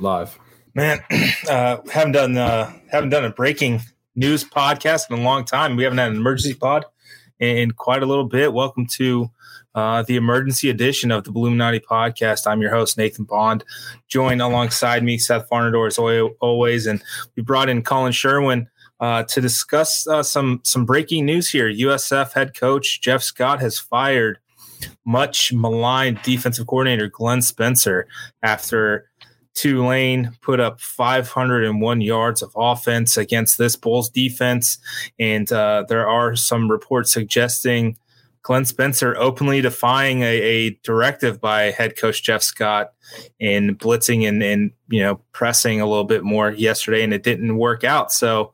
live. Man, uh, haven't done uh, haven't done a breaking news podcast in a long time. We haven't had an emergency pod in quite a little bit. Welcome to uh, the emergency edition of the Illuminati podcast. I'm your host Nathan Bond, joined alongside me Seth Varnadore as always, and we brought in Collin Sherwin. Uh, to discuss uh, some some breaking news here, USF head coach Jeff Scott has fired much maligned defensive coordinator Glenn Spencer after Tulane put up 501 yards of offense against this Bulls defense. And uh, there are some reports suggesting Glenn Spencer openly defying a, a, directive by head coach Jeff Scott in blitzing and, and, you know, pressing a little bit more yesterday, and it didn't work out. So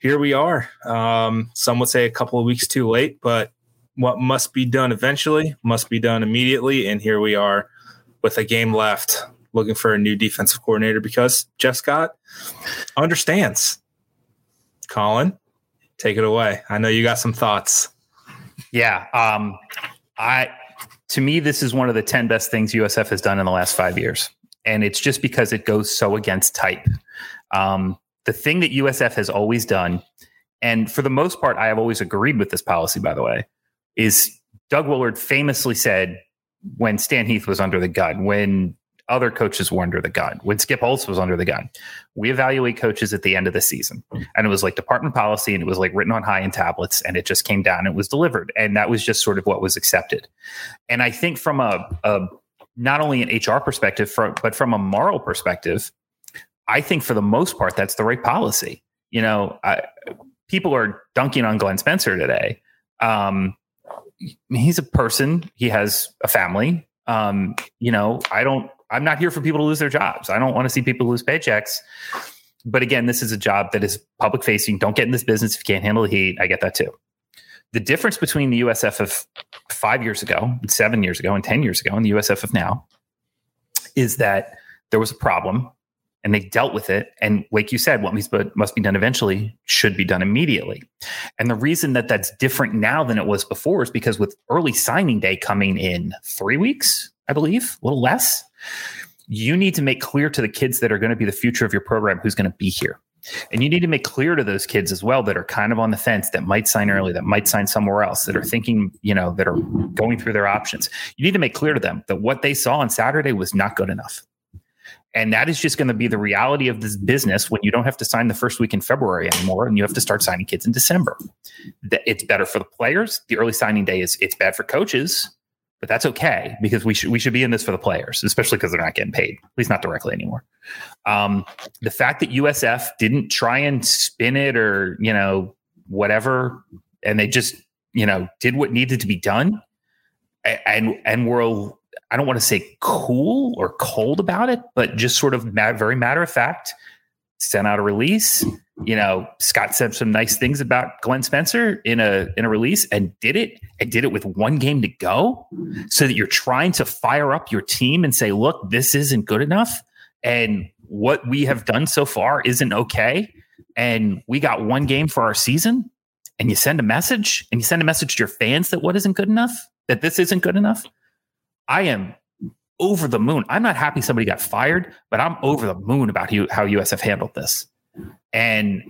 here we are. Um, some would say a couple of weeks too late, but what must be done eventually must be done immediately. And here we are with a game left looking for a new defensive coordinator because Jeff Scott understands. Collin, take it away. I know you got some thoughts. Yeah. Um, I, to me, this is one of the 10 best things USF has done in the last five years. And it's just because it goes so against type. Um, the thing that USF has always done, and for the most part, I have always agreed with this policy, by the way, is Doug Woolard famously said when Stan Heath was under the gun, when other coaches were under the gun. When Skip Holtz was under the gun, we evaluate coaches at the end of the season. And it was like department policy and it was like written on high end tablets and it just came down it was delivered. And that was just sort of what was accepted. And I think from a, a not only an HR perspective, but from a moral perspective, I think for the most part, that's the right policy. You know, I, people are dunking on Glenn Spencer today. Um, he's a person, he has a family. Um, you know, I don't I'm not here for people to lose their jobs. I don't want to see people lose paychecks. But again, this is a job that is public facing. Don't get in this business if you can't handle the heat. I get that too. The difference between the USF of five years ago, and seven years ago, and 10 years ago, and the USF of now is that there was a problem and they dealt with it. And like you said, what must be done eventually should be done immediately. And the reason that that's different now than it was before is because with early signing day coming in three weeks, I believe, a little less, you need to make clear to the kids that are going to be the future of your program who's going to be here. And you need to make clear to those kids as well that are kind of on the fence, that might sign early, that might sign somewhere else, that are thinking, you know, that are going through their options. You need to make clear to them that what they saw on Saturday was not good enough. And that is just going to be the reality of this business when you don't have to sign the first week in February anymore and you have to start signing kids in December. It's better for the players. The early signing day is it's bad for coaches but that's okay because we should we should be in this for the players, especially because they're not getting paid, at least not directly anymore. Um, the fact that USF didn't try and spin it or you know whatever, and they just you know did what needed to be done, and and were I don't want to say cool or cold about it, but just sort of very matter of fact, sent out a release you know, Scott said some nice things about Glenn Spencer in a in a release and did it and did it with one game to go so that you're trying to fire up your team and say, look, this isn't good enough. And what we have done so far isn't okay. And we got one game for our season. And you send a message and you send a message to your fans that what isn't good enough, that this isn't good enough. I am over the moon. I'm not happy somebody got fired, but I'm over the moon about how USF handled this. And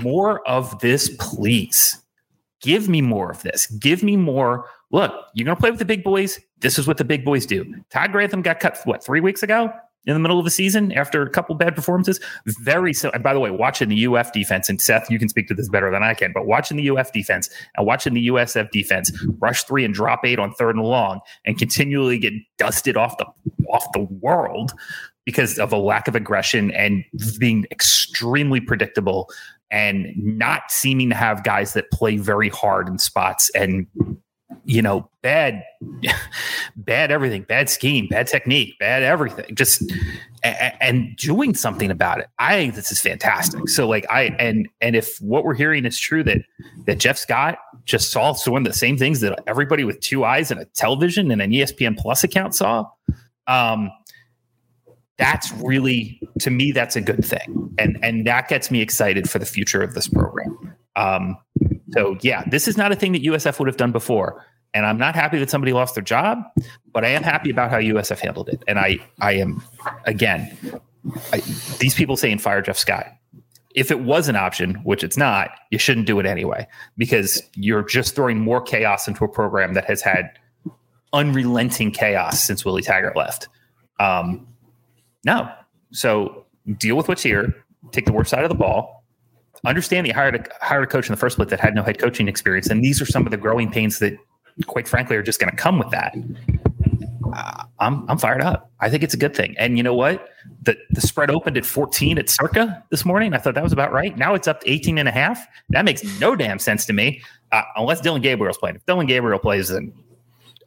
more of this, please. Give me more of this. Give me more. Look, you're going to play with the big boys. This is what the big boys do. Todd Grantham got cut, what, three weeks ago in the middle of the season after a couple bad performances? Very so. And by the way, watching the UF defense, and Seth, you can speak to this better than I can, but watching the UF defense and watching the USF defense rush three and drop eight on third and long and continually get dusted off the off the world because of a lack of aggression and being extremely predictable and not seeming to have guys that play very hard in spots and you know bad bad everything bad scheme bad technique bad everything. Just and doing something about it. I think this is fantastic. So like i and and if what we're hearing is true that that jeff scott just saw one of the same things that everybody with two eyes and a television and an espn plus account saw um that's really to me that's a good thing and and that gets me excited for the future of this program um, so yeah this is not a thing that usf would have done before and i'm not happy that somebody lost their job but i am happy about how usf handled it and i i am again I, these people saying fire Jeff Scott. If it was an option, which it's not, you shouldn't do it anyway because you're just throwing more chaos into a program that has had unrelenting chaos since Willie Taggart left. Um, no, so deal with what's here. Take the worst side of the ball. Understand that you hired a, hired a coach in the first place that had no head coaching experience, and these are some of the growing pains that, quite frankly, are just going to come with that. Uh, I'm I'm fired up. I think it's a good thing. And you know what? The the spread opened at 14 at Circa this morning. I thought that was about right. Now it's up to 18 and a half. That makes no damn sense to me. Uh, unless Dillon Gabriel's playing. If Dillon Gabriel plays, then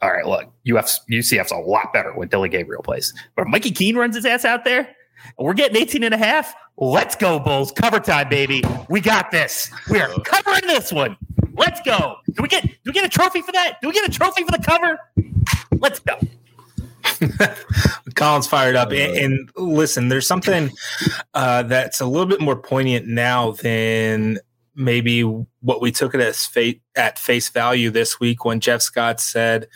all right, look, UF's, UCF's a lot better when Dilly Gabriel plays. But if Mikey Keene runs his ass out there, and we're getting 18 and a half. Let's go, Bulls. Cover time, baby. We got this. We are covering this one. Let's go. Do we get do we get a trophy for that? Do we get a trophy for the cover? Let's go. Collin's fired up. And, and listen, there's something uh, that's a little bit more poignant now than maybe what we took it as fate at face value this week when Jeff Scott said,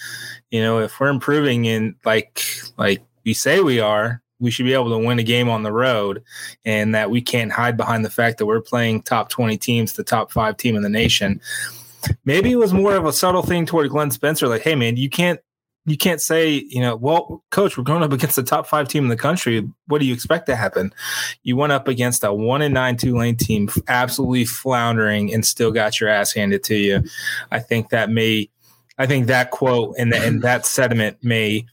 you know, if we're improving in like like we say we are, we should be able to win a game on the road and that we can't hide behind the fact that we're playing top 20 teams, the top 5 team in the nation. Maybe it was more of a subtle thing toward Glenn Spencer like, "Hey man, you can't you can't say, you know, well, coach, we're going up against the top five team in the country. What do you expect to happen? You went up against a one and nine Tulane team, absolutely floundering, and still got your ass handed to you. I think that may, I think that quote and, the, and that sentiment may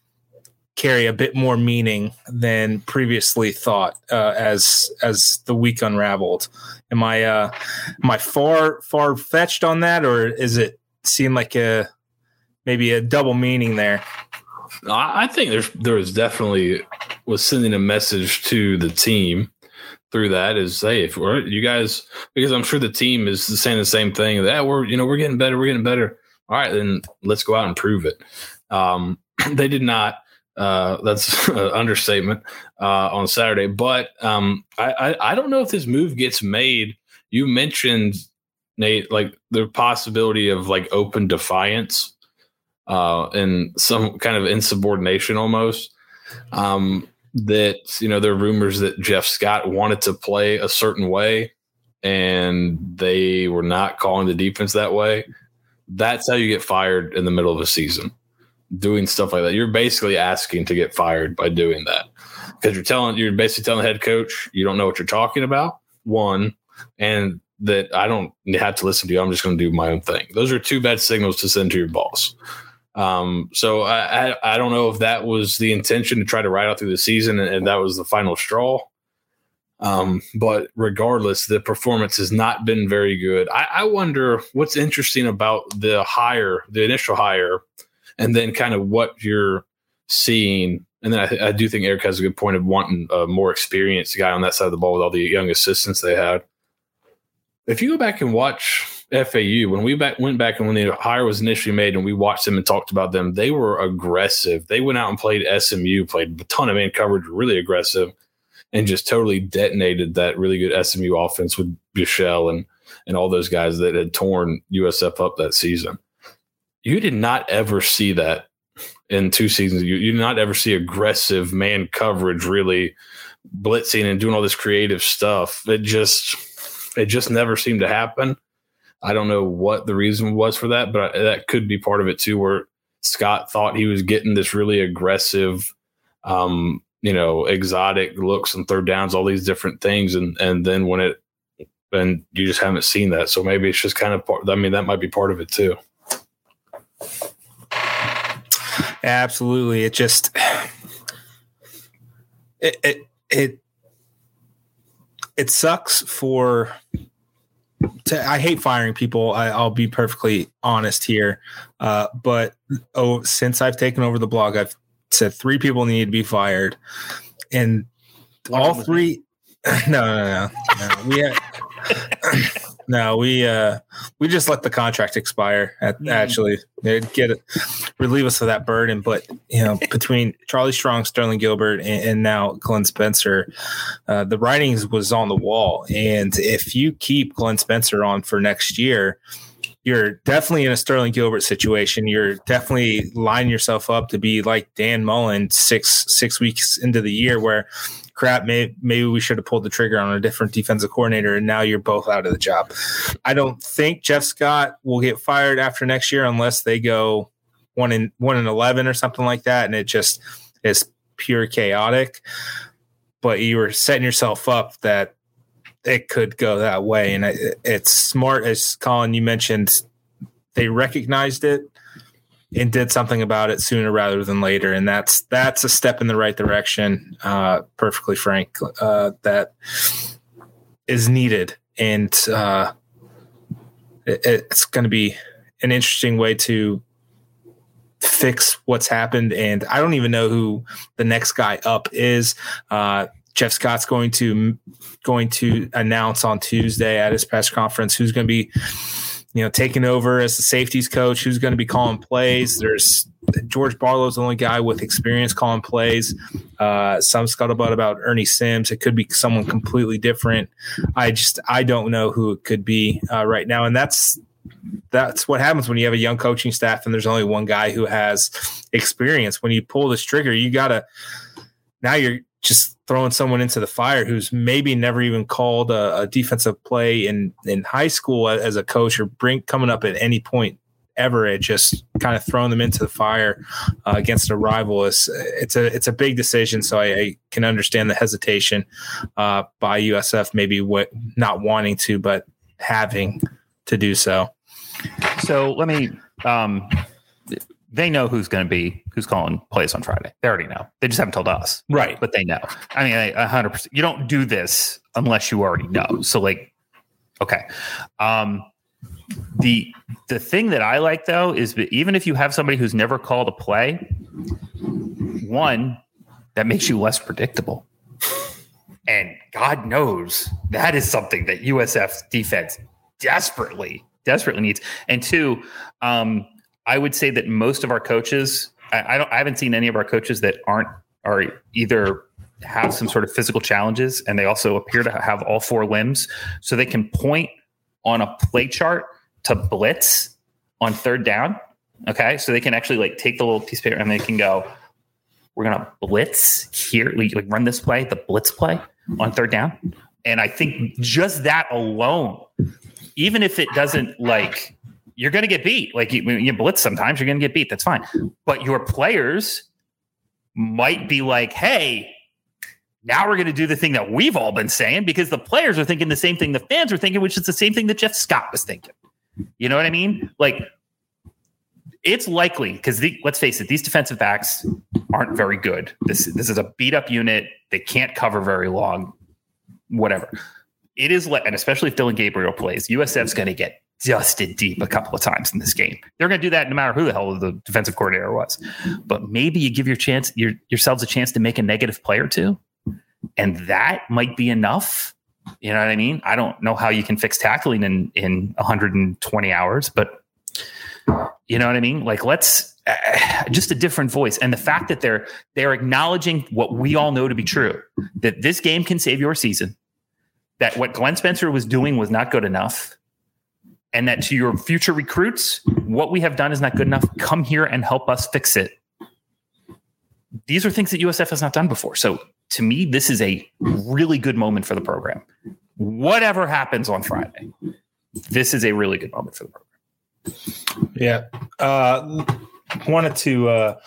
carry a bit more meaning than previously thought uh, as as the week unraveled. Am I uh, am I far far fetched on that, or is it seem like a maybe a double meaning there. I think there's there was definitely was sending a message to the team through that is hey if we're you guys because I'm sure the team is saying the same thing that we're you know we're getting better we're getting better. All right then let's go out and prove it. Um, they did not uh, that's an understatement uh, on Saturday but um, I, I I don't know if this move gets made. You mentioned Nate like the possibility of like open defiance uh, and some kind of insubordination almost. Um, that you know there are rumors that Jeff Scott wanted to play a certain way, and they were not calling the defense that way. That's how you get fired in the middle of a season, doing stuff like that. You're basically asking to get fired by doing that because you're telling you're basically telling the head coach you don't know what you're talking about. One, and that I don't have to listen to you. I'm just going to do my own thing. Those are two bad signals to send to your boss. Um, so I, I, I don't know if that was the intention to try to ride out through the season and, and that was the final straw. Um, but regardless, the performance has not been very good. I, I wonder what's interesting about the hire, the initial hire, and then kind of what you're seeing. And then I, I do think Eric has a good point of wanting a more experienced guy on that side of the ball with all the young assistants they had. If you go back and watch FAU, when we back, went back and when the hire was initially made and we watched them and talked about them, they were aggressive. They went out and played SMU, played a ton of man coverage, really aggressive, and just totally detonated that really good SMU offense with Buechele and and all those guys that had torn USF up that season. You did not ever see that in two seasons. You, you did not ever see aggressive man coverage really blitzing and doing all this creative stuff. It just it just never seemed to happen I don't know what the reason was for that, but that could be part of it too, where Scott thought he was getting this really aggressive, um, you know, exotic looks and third downs, all these different things, and and then when it and you just haven't seen that, so maybe it's just kind of part. I mean, that might be part of it too. Absolutely, it just it it it, it sucks for to, I hate firing people. I, will be perfectly honest here. Uh, but oh, since I've taken over the blog, I've said three people need to be fired, and all three. No, no, no, no. We have, no, we uh, we just let the contract expire. At, mm. Actually, They'd get it, relieve us of that burden. But you know, between Charlie Strong, Sterling Gilbert, and, and now Glenn Spencer, uh, the writings was on the wall. And if you keep Glenn Spencer on for next year, you're definitely in a Sterling Gilbert situation. You're definitely lining yourself up to be like Dan Mullen six six weeks into the year, where crap, may, maybe we should have pulled the trigger on a different defensive coordinator, and now you're both out of the job. I don't think Jeff Scott will get fired after next year unless they go one in one in eleven or something like that, and it just is pure chaotic. But you were setting yourself up that it could go that way, and it, it's smart as Collin you mentioned. They recognized it and did something about it sooner rather than later, and that's that's a step in the right direction. Uh, perfectly frank, uh, that is needed, and uh, it, it's going to be an interesting way to fix what's happened. And I don't even know who the next guy up is. Uh, Jeff Scott's going to going to announce on Tuesday at his press conference who's going to be, you know, taking over as the safeties coach. Who's going to be calling plays? There's George Barlow's the only guy with experience calling plays. Uh, some scuttlebutt about Ernie Sims. It could be someone completely different. I just I don't know who it could be uh, right now, and that's that's what happens when you have a young coaching staff and there's only one guy who has experience. When you pull this trigger, you gotta now you're just throwing someone into the fire who's maybe never even called a, a defensive play in in high school as a coach or bring coming up at any point ever it just kind of throwing them into the fire uh, against a rival is it's a it's a big decision so I, I can understand the hesitation uh, by USF maybe what not wanting to but having to do so so let me. Um, they know who's going to be who's calling plays on Friday. They already know. They just haven't told us, right? But they know. I mean, a hundred percent. You don't do this unless you already know. So, like, okay. Um, the the thing that I like though is that even if you have somebody who's never called a play, one that makes you less predictable. And God knows that is something that USF's defense desperately desperately needs. And two, um, I would say that most of our coaches, I, I, don't, I haven't seen any of our coaches that aren't are either have some sort of physical challenges and they also appear to have all four limbs, so they can point on a play chart to blitz on third down. Okay, so they can actually like take the little piece of paper and they can go, "We're gonna blitz here, like run this play, the blitz play on third down." And I think just that alone even if it doesn't like you're going to get beat. Like you, you blitz sometimes, you're going to get beat. That's fine. But your players might be like, hey, now we're going to do the thing that we've all been saying because the players are thinking the same thing the fans are thinking, which is the same thing that Jeff Scott was thinking. You know what I mean? Like, it's likely because let's face it, these defensive backs aren't very good. This this is a beat up unit. They can't cover very long. Whatever it is, and especially if Dillon Gabriel plays, USF's going to get dusted deep a couple of times in this game. They're going to do that no matter who the hell the defensive coordinator was. But maybe you give your chance your, yourselves a chance to make a negative play or two, and that might be enough. You know what I mean? I don't know how you can fix tackling in in 120 hours, but you know what I mean? Like let's uh, just a different voice and the fact that they're they're acknowledging what we all know to be true that this game can save your season that what Glenn Spencer was doing was not good enough. And that to your future recruits, what we have done is not good enough. Come here and help us fix it. These are things that USF has not done before. So to me, this is a really good moment for the program. Whatever happens on Friday, this is a really good moment for the program. Yeah. Uh, wanted to uh,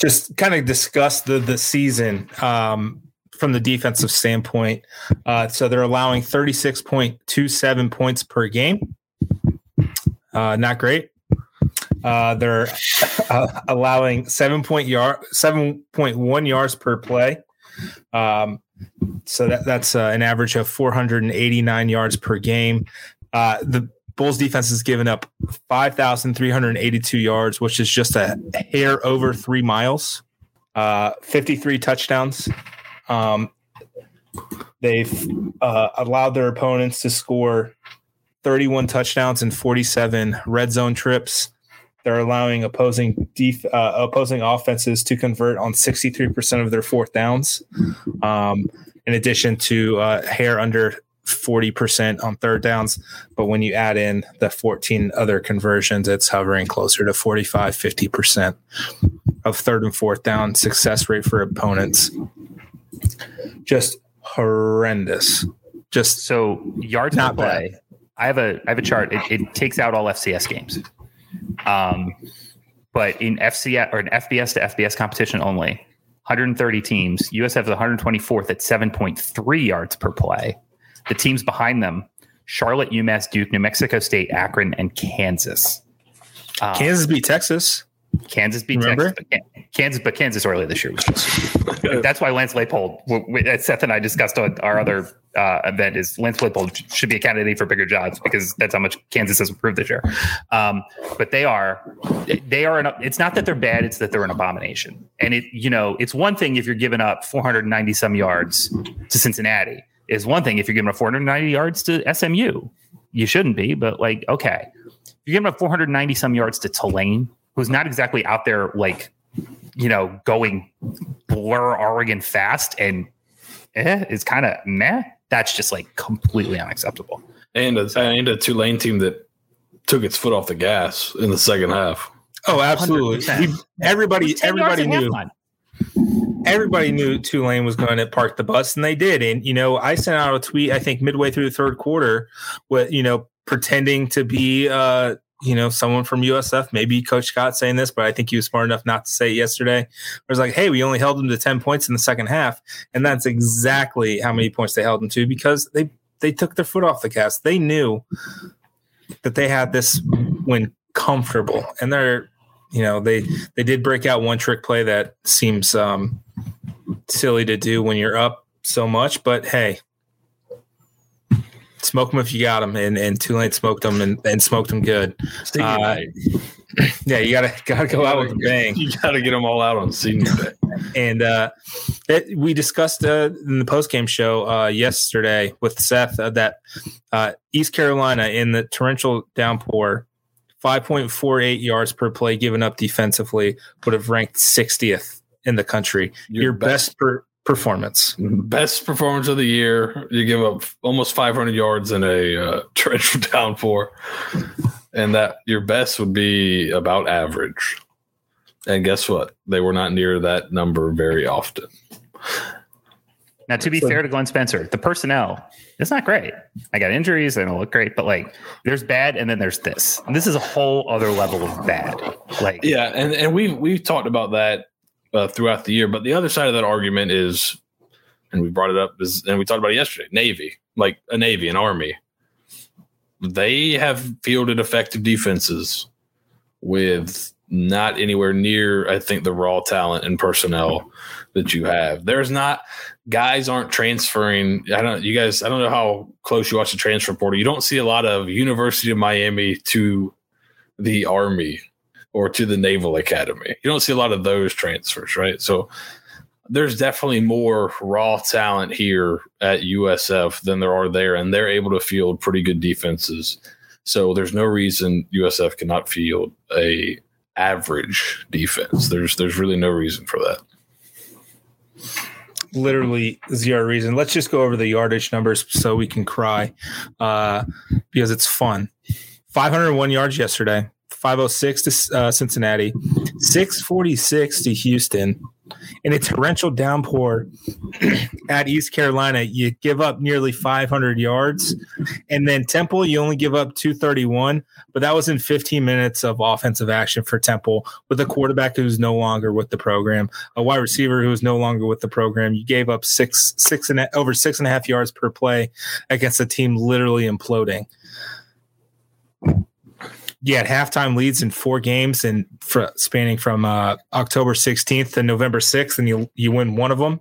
just kind of discuss the the season. Um, from the defensive standpoint. Uh, so they're allowing 36.27 points per game. Uh, not great. Uh, they're uh, allowing seven point yard, seven point one yards per play. Um, so that, that's uh, an average of 489 yards per game. Uh, the Bulls defense has given up 5,382 yards, which is just a hair over three miles. Uh, 53 touchdowns, um, they've uh, allowed their opponents to score 31 touchdowns and 47 red zone trips. They're allowing opposing def- uh, opposing offenses to convert on 63% of their fourth downs, um, in addition to uh, hair under 40% on third downs. But when you add in the 14 other conversions, it's hovering closer to 45, 50% of third and fourth down success rate for opponents. Just horrendous. Just so yards per play. I have a I have a chart. It, it takes out all FCS games. Um, but in FCS or an FBS to FBS competition only, 130 teams. USF is 124th at 7.3 yards per play. The teams behind them: Charlotte, UMass, Duke, New Mexico State, Akron, and Kansas. Um, Kansas beat Texas. Kansas beat Remember? Texas, but Kansas, but Kansas early this year was just. that's why Lance Leipold, Seth and I discussed on our other uh, event, is Lance Leipold should be a candidate for bigger jobs because that's how much Kansas has improved this year. Um, but they are, they are. An, it's not that they're bad; it's that they're an abomination. And it, you know, it's one thing if you're giving up 490 some yards to Cincinnati. Is one thing if you're giving up 490 yards to SMU. You shouldn't be, but like, okay, if you're giving up 490 some yards to Tulane who's not exactly out there like you know going blur Oregon fast and eh, is kind of meh. That's just like completely unacceptable. And a, and a Tulane team that took its foot off the gas in the second half. Oh, absolutely. everybody, everybody knew. Everybody knew Tulane was going to park the bus, and they did. And you know, I sent out a tweet. I think midway through the third quarter, with you know, pretending to be uh, you know, someone from USF, maybe Coach Scott saying this, but I think he was smart enough not to say it yesterday. It was like, hey, we only held them to 10 points in the second half. And that's exactly how many points they held them to because they they took their foot off the gas. They knew that they had this when comfortable. And they're, you know, they they did break out one trick play that seems um silly to do when you're up so much, but hey, smoke them if you got them, and, and Tulane smoked them and, and smoked them good. Uh, yeah, you gotta gotta go out with a bang. You gotta get them all out on senior day. and uh, it, we discussed uh, in the post game show uh, yesterday with Seth uh, that uh, East Carolina in the torrential downpour. 5.48 yards per play given up defensively would have ranked 60th in the country. Your, Your best, best per, performance. Best performance of the year. You give up almost 500 yards in a uh, torrential downpour, and that your best would be about average. And guess what? They were not near that number very often. Now, to be so, fair to Glenn Spencer, the personnel it's not great. I got injuries, they don't look great, but like there's bad, and then there's this. And this is a whole other level of bad. Like yeah, and and we've we've talked about that uh, throughout the year. But the other side of that argument is, and we brought it up, is, and we talked about it yesterday Navy, like a Navy, an Army. They have fielded effective defenses with not anywhere near, I think, the raw talent and personnel that you have. There's not guys aren't transferring. I don't you guys, I don't know how close you watch the transfer portal. You don't see a lot of University of Miami to the Army or to the Naval Academy. You don't see a lot of those transfers, right? So there's definitely more raw talent here at USF than there are there, and they're able to field pretty good defenses. So there's no reason USF cannot field a average defense. There's there's really no reason for that. Literally zero reason. Let's just go over the yardage numbers so we can cry uh, because it's fun. 501 yards yesterday, 506 to uh, Cincinnati, 646 to Houston. In a torrential downpour at East Carolina, you give up nearly 500 yards. And then Temple, you only give up 231, but that was in 15 minutes of offensive action for Temple with a quarterback who's no longer with the program, a wide receiver who's no longer with the program. You gave up six, six and over six and a half yards per play against a team literally imploding had halftime leads in four games and for spanning from uh, October 16th to November 6th, and you you win one of them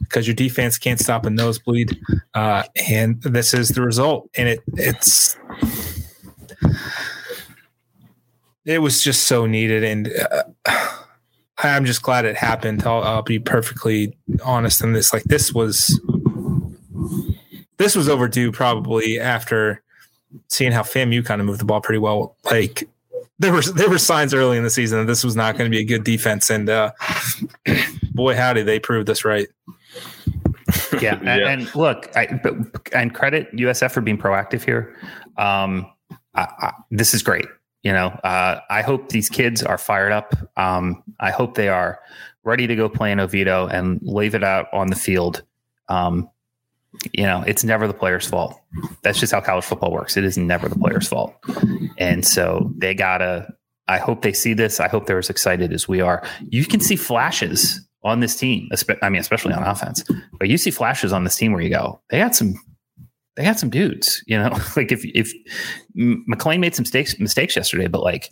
because your defense can't stop a nosebleed, uh, and this is the result. And it it's it was just so needed, and uh, I'm just glad it happened. I'll, I'll be perfectly honest in this. Like this was this was overdue, probably after seeing how FAMU kind of moved the ball pretty well, like there were there were signs early in the season that this was not going to be a good defense, and uh, boy howdy, they proved us right. Yeah, and, Yeah. and look, I, but, and credit USF for being proactive here. Um, I, I, this is great. You know, uh, I hope these kids are fired up. Um, I hope they are ready to go play in Oviedo and leave it out on the field. Um, you know, it's never the player's fault. That's just how college football works. It is never the player's fault. And so they gotta. I hope they see this. I hope they're as excited as we are. You can see flashes on this team. I mean, especially on offense, but you see flashes on this team where you go, they got some, they got some dudes. You know, like if if McClain made some mistakes mistakes yesterday, but like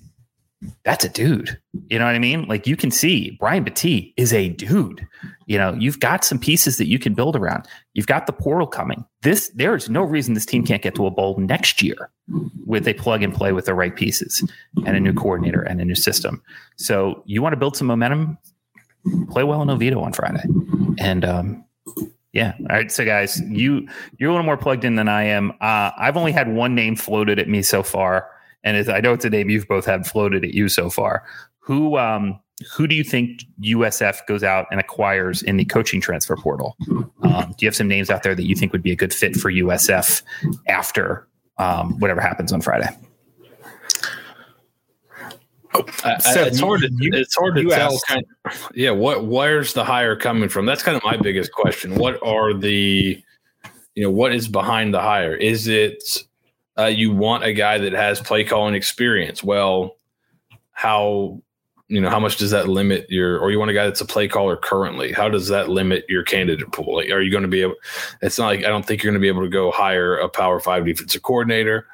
that's a dude. You know what I mean? Like you can see Brian Battie is a dude. You know, you've got some pieces that you can build around. You've got the portal coming. This there is no reason this team can't get to a bowl next year with a plug and play with the right pieces and a new coordinator and a new system. So you want to build some momentum, play well in Oviedo on Friday. And um yeah. All right. So guys, you you're a little more plugged in than I am. Uh, I've only had one name floated at me so far, and it's, I know it's a name you've both had floated at you so far. Who um who do you think USF goes out and acquires in the coaching transfer portal? Um, do you have some names out there that you think would be a good fit for USF after um, whatever happens on Friday? I, I- Seth, it's hard to you- it's hard to you tell. Kind of, yeah, what where's the hire coming from? That's kind of my biggest question. What are the you know what is behind the hire? Is it uh, you want a guy that has play calling experience? Well, how you know how much does that limit your or you want a guy that's a play caller currently how does that limit your candidate pool like are you going to be able it's not like i don't think you're going to be able to go hire a power five defensive coordinator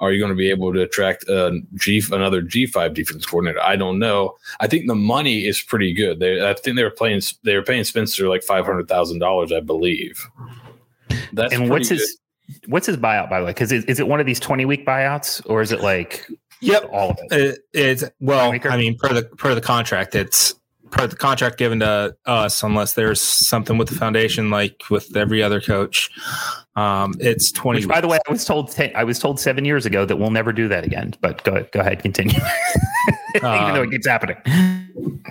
are you going to be able to attract a G another G five defense coordinator? I don't know. I think the money is pretty good. They, I think they were playing. They were paying Spencer like five hundred thousand dollars, I believe. That's and what's pretty his what's his buyout by the way? Because is, is it one of these twenty week buyouts or is it like Yep. all of it? It, it's well, I mean, per the per the contract, it's per the contract given to us, unless there's something with the foundation, like with every other coach. Um, it's twenty. Which, by the way, I was told I was told seven years ago that we'll never do that again. But go go ahead, continue. Even though it Um, keeps happening.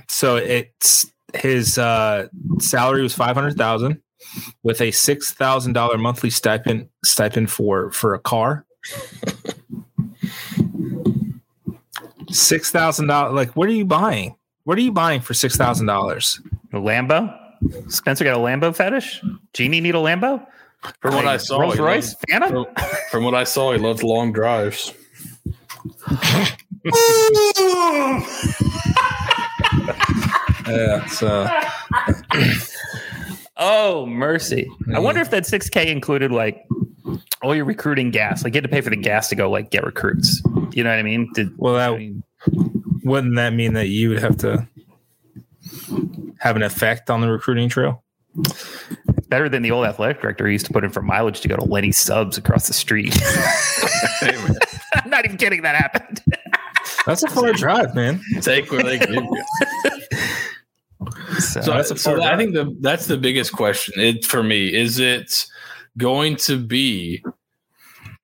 so it's his uh, salary was five hundred thousand, with a six thousand dollar monthly stipend stipend for for a car. Six thousand dollars. Like, what are you buying? What are you buying for six thousand dollars? A Lambo. Spencer got a Lambo fetish. Jeannie need a Lambo. From what I saw, Rolls Royce. Fanta. loved- from what I saw, he loves long drives. Yeah. So Oh mercy! I hmm. wonder if that six K included like all your recruiting gas. Like you had to pay for the gas to go like get recruits. You know what I mean? Did, well, I that mean, wouldn't that mean that you would have to have an effect on the recruiting trail? it's better than the old athletic director who used to put in for mileage to go to Lenny Subs across the street. I'm not even kidding. That happened. That's a far drive, man. Take what they give you. So, So, that's so I think the that's the biggest question. It for me is it going to be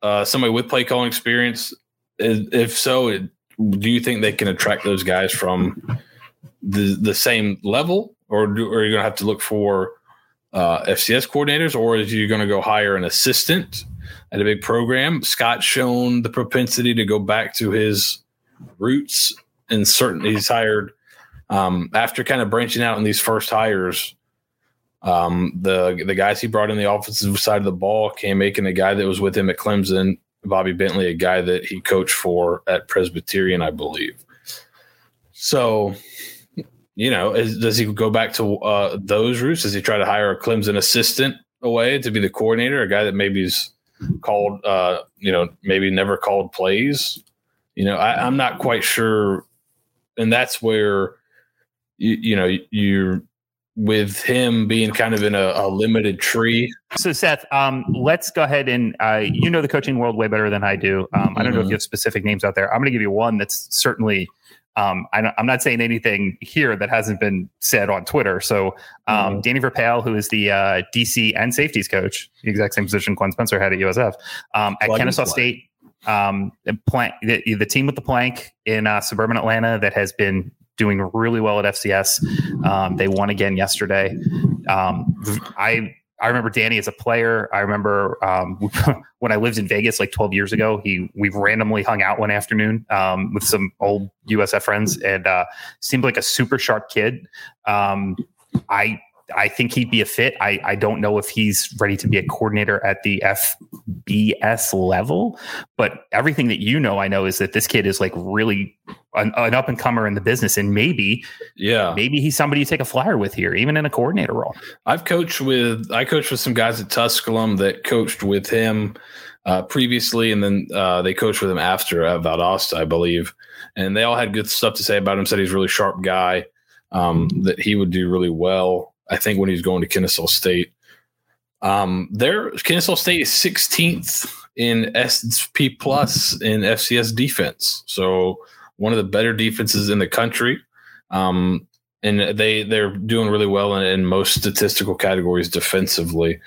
uh, somebody with play calling experience? If so, it, do you think they can attract those guys from the the same level, or, do, or are you going to have to look for uh, FCS coordinators, or is you going to go hire an assistant at a big program? Scott's shown the propensity to go back to his roots, and certain he's hired um, after kind of branching out in these first hires, um, the the guys he brought in the offensive side of the ball, Cam Aiken, a guy that was with him at Clemson, Bobby Bentley, a guy that he coached for at Presbyterian, I believe. So, you know, is, does he go back to uh, those roots? Does he try to hire a Clemson assistant away to be the coordinator, a guy that maybe is called, uh, you know, maybe never called plays? You know, I, I'm not quite sure, and that's where you, you know you're with him being kind of in a, a limited tree. So Seth, um, let's go ahead and uh, you know the coaching world way better than I do. Um, I don't know if Mhm. you have specific names out there. I'm going to give you one that's certainly. Um, I I'm not saying anything here that hasn't been said on Twitter. So um, Mhm. Danny Verpaele, who is the uh, DC and safeties coach, the exact same position Glenn Spencer had at USF um, at Plug Kennesaw. State. Um, the, plank, the, the team with the plank in uh, suburban Atlanta that has been doing really well at FCS. Um, they won again yesterday. Um, I I remember Danny as a player. I remember um, when I lived in Vegas like 12 years ago. He we randomly hung out one afternoon um, with some old USF friends, and uh, seemed like a super sharp kid. Um, I I think he'd be a fit. I, I don't know if he's ready to be a coordinator at the FBS level, but everything that you know, I know is that this kid is like really an, an up and comer in the business, and maybe, Yeah. maybe he's somebody you take a flyer with here, even in a coordinator role. I've coached with I coached with some guys at Tusculum that coached with him uh, previously, and then uh, they coached with him after at Valdosta, I believe, and they all had good stuff to say about him. Said he's a really sharp guy, um, that he would do really well. I think when he's going to Kennesaw State, um, there Kennesaw State is 16th in SP plus in FCS defense, so one of the better defenses in the country. Um, and they they're doing really well in, in most statistical categories defensively.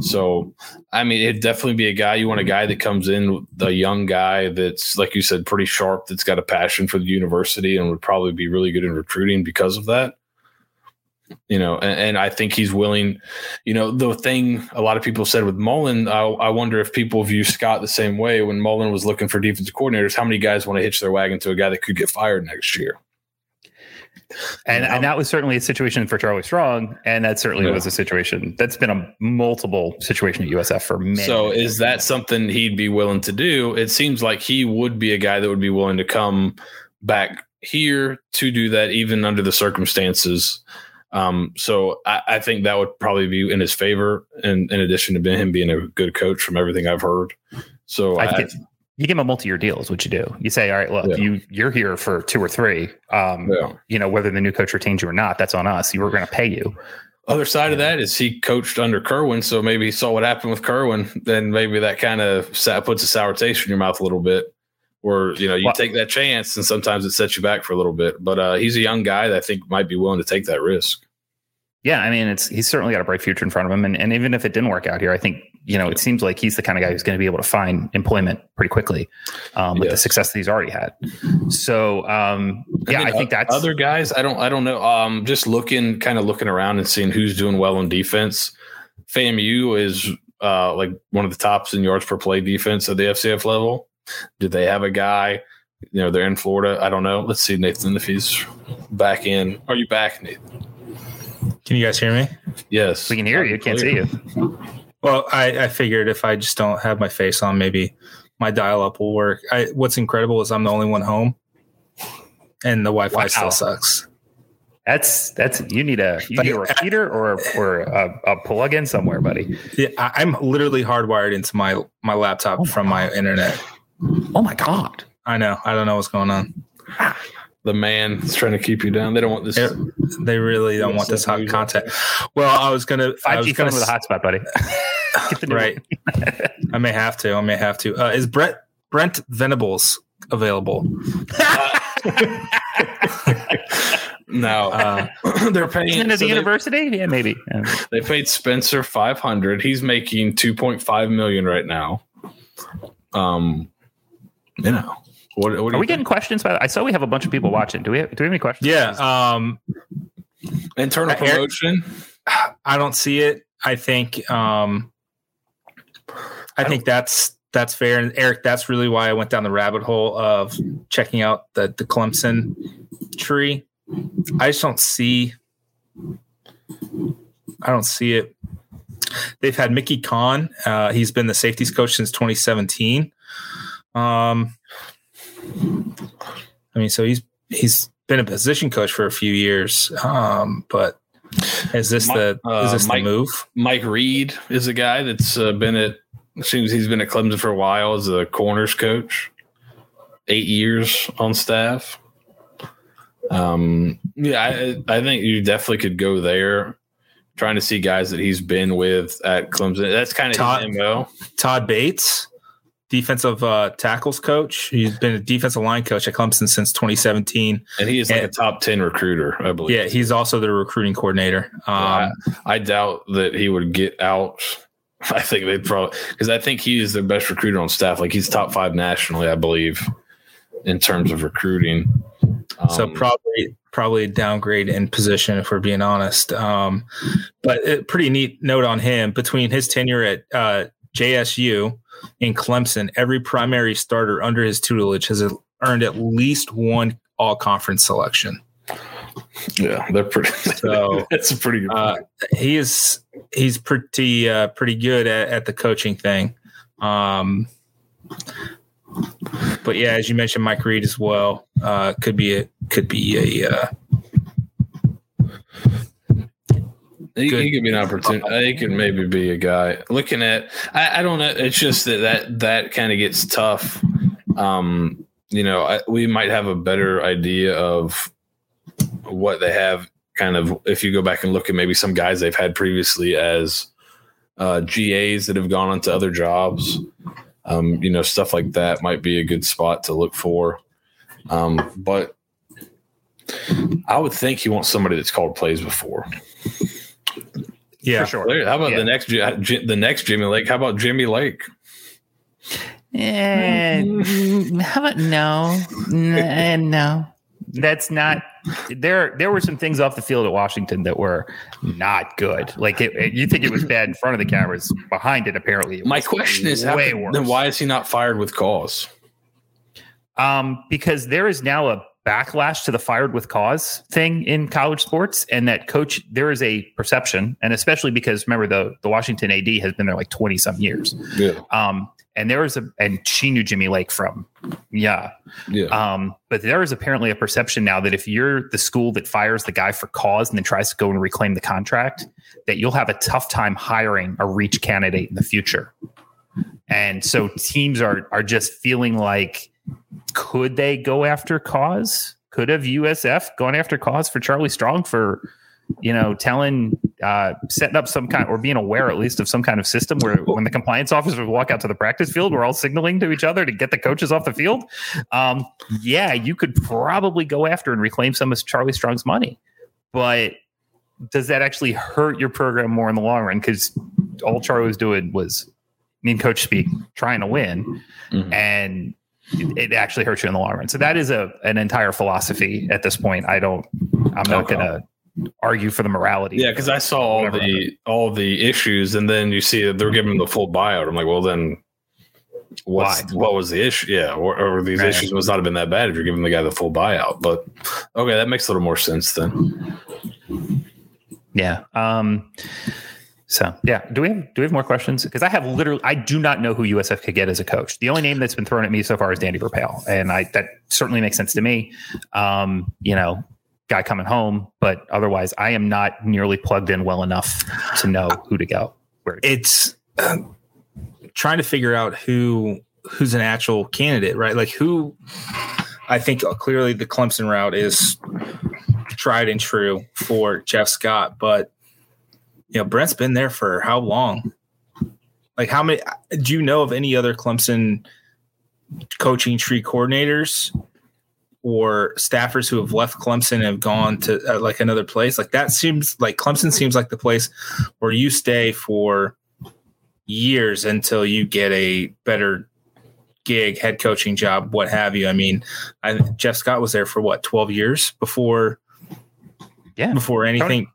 So, I mean, it'd definitely be a guy you want a guy that comes in, a young guy that's like you said, pretty sharp, that's got a passion for the university, and would probably be really good in recruiting because of that. You know, and, and I think he's willing. You know, the thing a lot of people said with Mullen, I, I wonder if people view Scott the same way. When Mullen was looking for defensive coordinators, how many guys want to hitch their wagon to a guy that could get fired next year? And, and that was certainly a situation for Charlie Strong, and that certainly Yeah. was a situation that's been a multiple situation at USF for many. So many is that something he'd be willing to do? It seems like he would be a guy that would be willing to come back here to do that, even under the circumstances. Um, so I, I think that would probably be in his favor, in, in addition to him being a good coach from everything I've heard. So I I, think you give him a multi-year deal is what you do. You say, all right, look, Yeah. you you're here for two or three. Um, yeah. You know, whether the new coach retains you or not, that's on us. You were going to pay you. Other side of that is he coached under Kerwin, so maybe he saw what happened with Kerwin. Then maybe that kind of puts a sour taste in your mouth a little bit, where you know you Well- take that chance, and sometimes it sets you back for a little bit. But uh, he's a young guy that I think might be willing to take that risk. Yeah, I mean, it's he's certainly got a bright future in front of him, and, and even if it didn't work out here, I think you know it seems like he's the kind of guy who's going to be able to find employment pretty quickly um, with the success that he's already had. So um, yeah, And I think that's other guys. I don't. I don't know. Um, just looking, kind of looking around and seeing who's doing well in defense. FAMU is uh, like one of the tops in yards per play defense at the FCS level. Do they have a guy? You know, they're in Florida. I don't know. Let's see, Nathan, if he's back in. Are you back, Nathan? Can you guys hear me? Yes, we can hear you, can't see you. Well, I, I figured if I just don't have my face on, maybe my dial up will work. I, what's incredible is I'm the only one home, and the Wi Fi Wow. still sucks. That's that's you need a you need a repeater or or a, a plug-in somewhere, buddy. Yeah, I, I'm literally hardwired into my my laptop Oh, from my internet. Oh my god! I know. I don't know what's going on. the man is trying to keep you down. They don't want this. It- they really don't want this hot usual. content. Well, I was gonna. I Five was gonna. with a hotspot, buddy. Get the right. I may have to. I may have to. Uh, is Brett Brent Venables available? no, Uh, they're paying. Into so the they- university? Yeah, maybe. They paid Spencer five hundred. He's making two point five million right now. Um, you know what? what do Are you we getting questions? By the I saw we have a bunch of people watching. Do we have, do we have any questions? yeah. Um, internal promotion? I don't see it. I think. Um, I think that's that's fair. And Eric, that's really why I went down the rabbit hole of checking out the the Clemson tree. I just don't see. I don't see it. They've had Mickey Conn. Uh, he's been the safeties coach since 2017. Um, I mean, so he's he's been a position coach for a few years. Um, but is this Mi- the uh, is this Mike- the move? Mike Reed is a guy that's uh, been at. Seems he's been at Clemson for a while as a corners coach. Eight years on staff. Um, yeah, I, I think you definitely could go there. Trying to see guys that he's been with at Clemson. That's kind of Todd- his mo. Todd Bates, defensive uh, tackles coach. He's been a defensive line coach at Clemson since 2017. And he is like Yeah. a top 10 recruiter, I believe. Yeah, he's also the recruiting coordinator. Um, I doubt that he would get out. I think they'd probably, because I think he is the best recruiter on staff. Like he's top five nationally, I believe, in terms of recruiting. so Um, probably probably a downgrade in position if we're being honest. Um, but a pretty neat note on him between his tenure at uh, JSU and Clemson, every primary starter under his tutelage has earned at least one all conference selection. yeah, they're pretty. So, that's a pretty good. Uh, he is he's pretty uh, pretty good at, at the coaching thing. Um, but yeah, as you mentioned, Mike Reed as well uh, could be a could be a uh, He, he could be an opportunity. He could maybe be a guy looking at. I, I don't know. It's just that that that kind of gets tough. Um, you know, I, we might have a better idea of what they have. Kind of, if you go back and look at maybe some guys they've had previously as uh, GAs that have gone on to other jobs. Um, you know, stuff like that might be a good spot to look for. Um, but I would think he wants somebody that's called plays before. Yeah. for sure. How about Yeah. the next Ji- Ji- the next Jimmy Lake? How about Jimmy Lake? Eh, how about no? N- no. That's not there. There were some things off the field at Washington that were not good. Like it, it- you think it was bad in front of the cameras, behind it apparently. it My was question is, how, way worse. then why is he not fired with cause? Um, because there is now a backlash to the fired with cause thing in college sports, and that coach there is a perception, and especially because remember the the Washington AD has been there like twenty some years. Yeah, Um, and there was a and she knew Jimmy Lake from yeah. yeah. Um, but there is apparently a perception now that if you're the school that fires the guy for cause and then tries to go and reclaim the contract, that you'll have a tough time hiring a reach candidate in the future. And so teams are are just feeling like, could they go after cause? Could have USF gone after cause for Charlie Strong for, you know, telling, uh, setting up some kind or being aware at least of some kind of system where when the compliance officer would walk out to the practice field, we're all signaling to each other to get the coaches off the field. Um, yeah, you could probably go after and reclaim some of Charlie Strong's money, but does that actually hurt your program more in the long run? Because all Charlie was doing was, I mean, coach speak, trying to win, Mhm. and it, actually hurts you in the long run. So that is a an entire philosophy at this point. I don't, I'm not Okay. going to argue for the morality. Yeah, because I saw all the all the issues, and then you see that they're giving him the full buyout. I'm like, well, then what's Why? what was the issue? Yeah, or, or these Right. issues must not have been that bad if you're giving the guy the full buyout. But okay, that makes a little more sense then. Yeah. Um, so yeah, do we have do we have more questions? Because I have literally I do not know who USF could get as a coach. The only name that's been thrown at me so far is Danny Verpaele, and I that certainly makes sense to me. Um, you know, guy coming home, but otherwise, I am not nearly plugged in well enough to know who to go. Where to go. it's uh, trying to figure out who who's an actual candidate, right? Like who I think clearly the Clemson route is tried and true for Jeff Scott, but you know Brent's been there for how long? Like how many? Do you know of any other Clemson coaching tree coordinators or staffers who have left Clemson and have gone to uh, like another place? Like that seems like Clemson seems like the place where you stay for years until you get a better gig, head coaching job, what have you. I mean, I, Jeff Scott was there for what, 12 years before, yeah, before anything.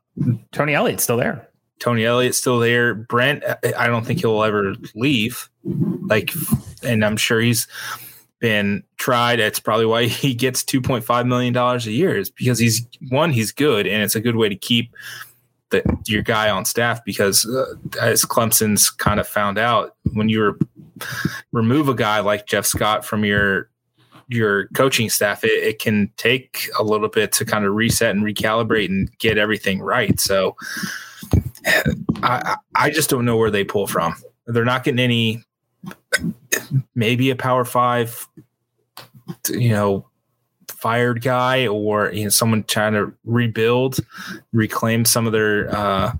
Tony Elliott's still there. Tony Elliott's still there. Brent, I- don't think he'll ever leave. Like, and I'm sure he's been tried. It's probably why he gets $2.5 million a year is because he's one, he's good, and it's a good way to keep the, your guy on staff because uh, as Clemson's kind of found out when you re- remove a guy like Jeff Scott from your your coaching staff, it, it can take a little bit to kind of reset and recalibrate and get everything right. So I, I just don't know where they pull from. They're not getting any, maybe a power five, you know, fired guy or you know someone trying to rebuild, reclaim some of their uh,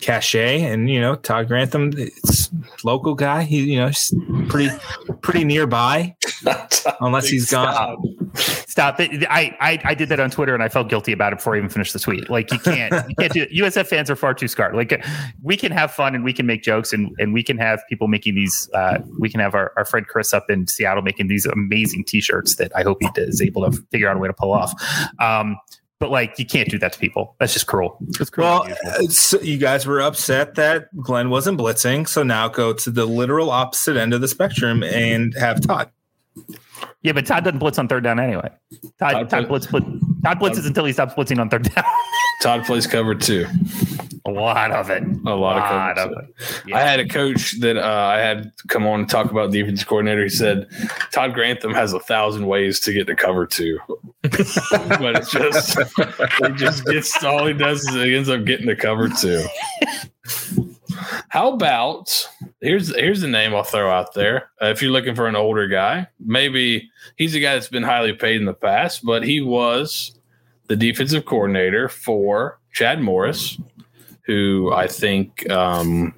cachet. And you know, Todd Grantham, it's local guy. He you know he's pretty pretty nearby, unless he's gone Stop it. I, I I did that on Twitter and I felt guilty about it before I even finished the tweet. Like you can't you can't do it. USF fans are far too scarred. Like we can have fun and we can make jokes and, and we can have people making these uh, we can have our, our friend Chris up in Seattle making these amazing t-shirts that I hope he is able to figure out a way to pull off. Um, but like you can't do that to people. That's just cruel. It's cruel. Well, so you guys were upset that Glenn wasn't blitzing, so now go to the literal opposite end of the spectrum and have Todd. Yeah, but Todd doesn't blitz on third down anyway. Todd, Todd, Todd blitz, blitz, Todd blitzes Todd, until he stops blitzing on third down. Todd plays cover two. A lot of it. A lot, lot of, of it. Yeah. I had a coach that uh, I had come on and talk about defense coordinator. He said Todd Grantham has a thousand ways to get to cover two, but it's just he just gets all he does is he ends up getting to cover two. How about here's here's the name I'll throw out there. Uh, if you're looking for an older guy, maybe he's a guy that's been highly paid in the past, but he was the defensive coordinator for Chad Morris, who I think um,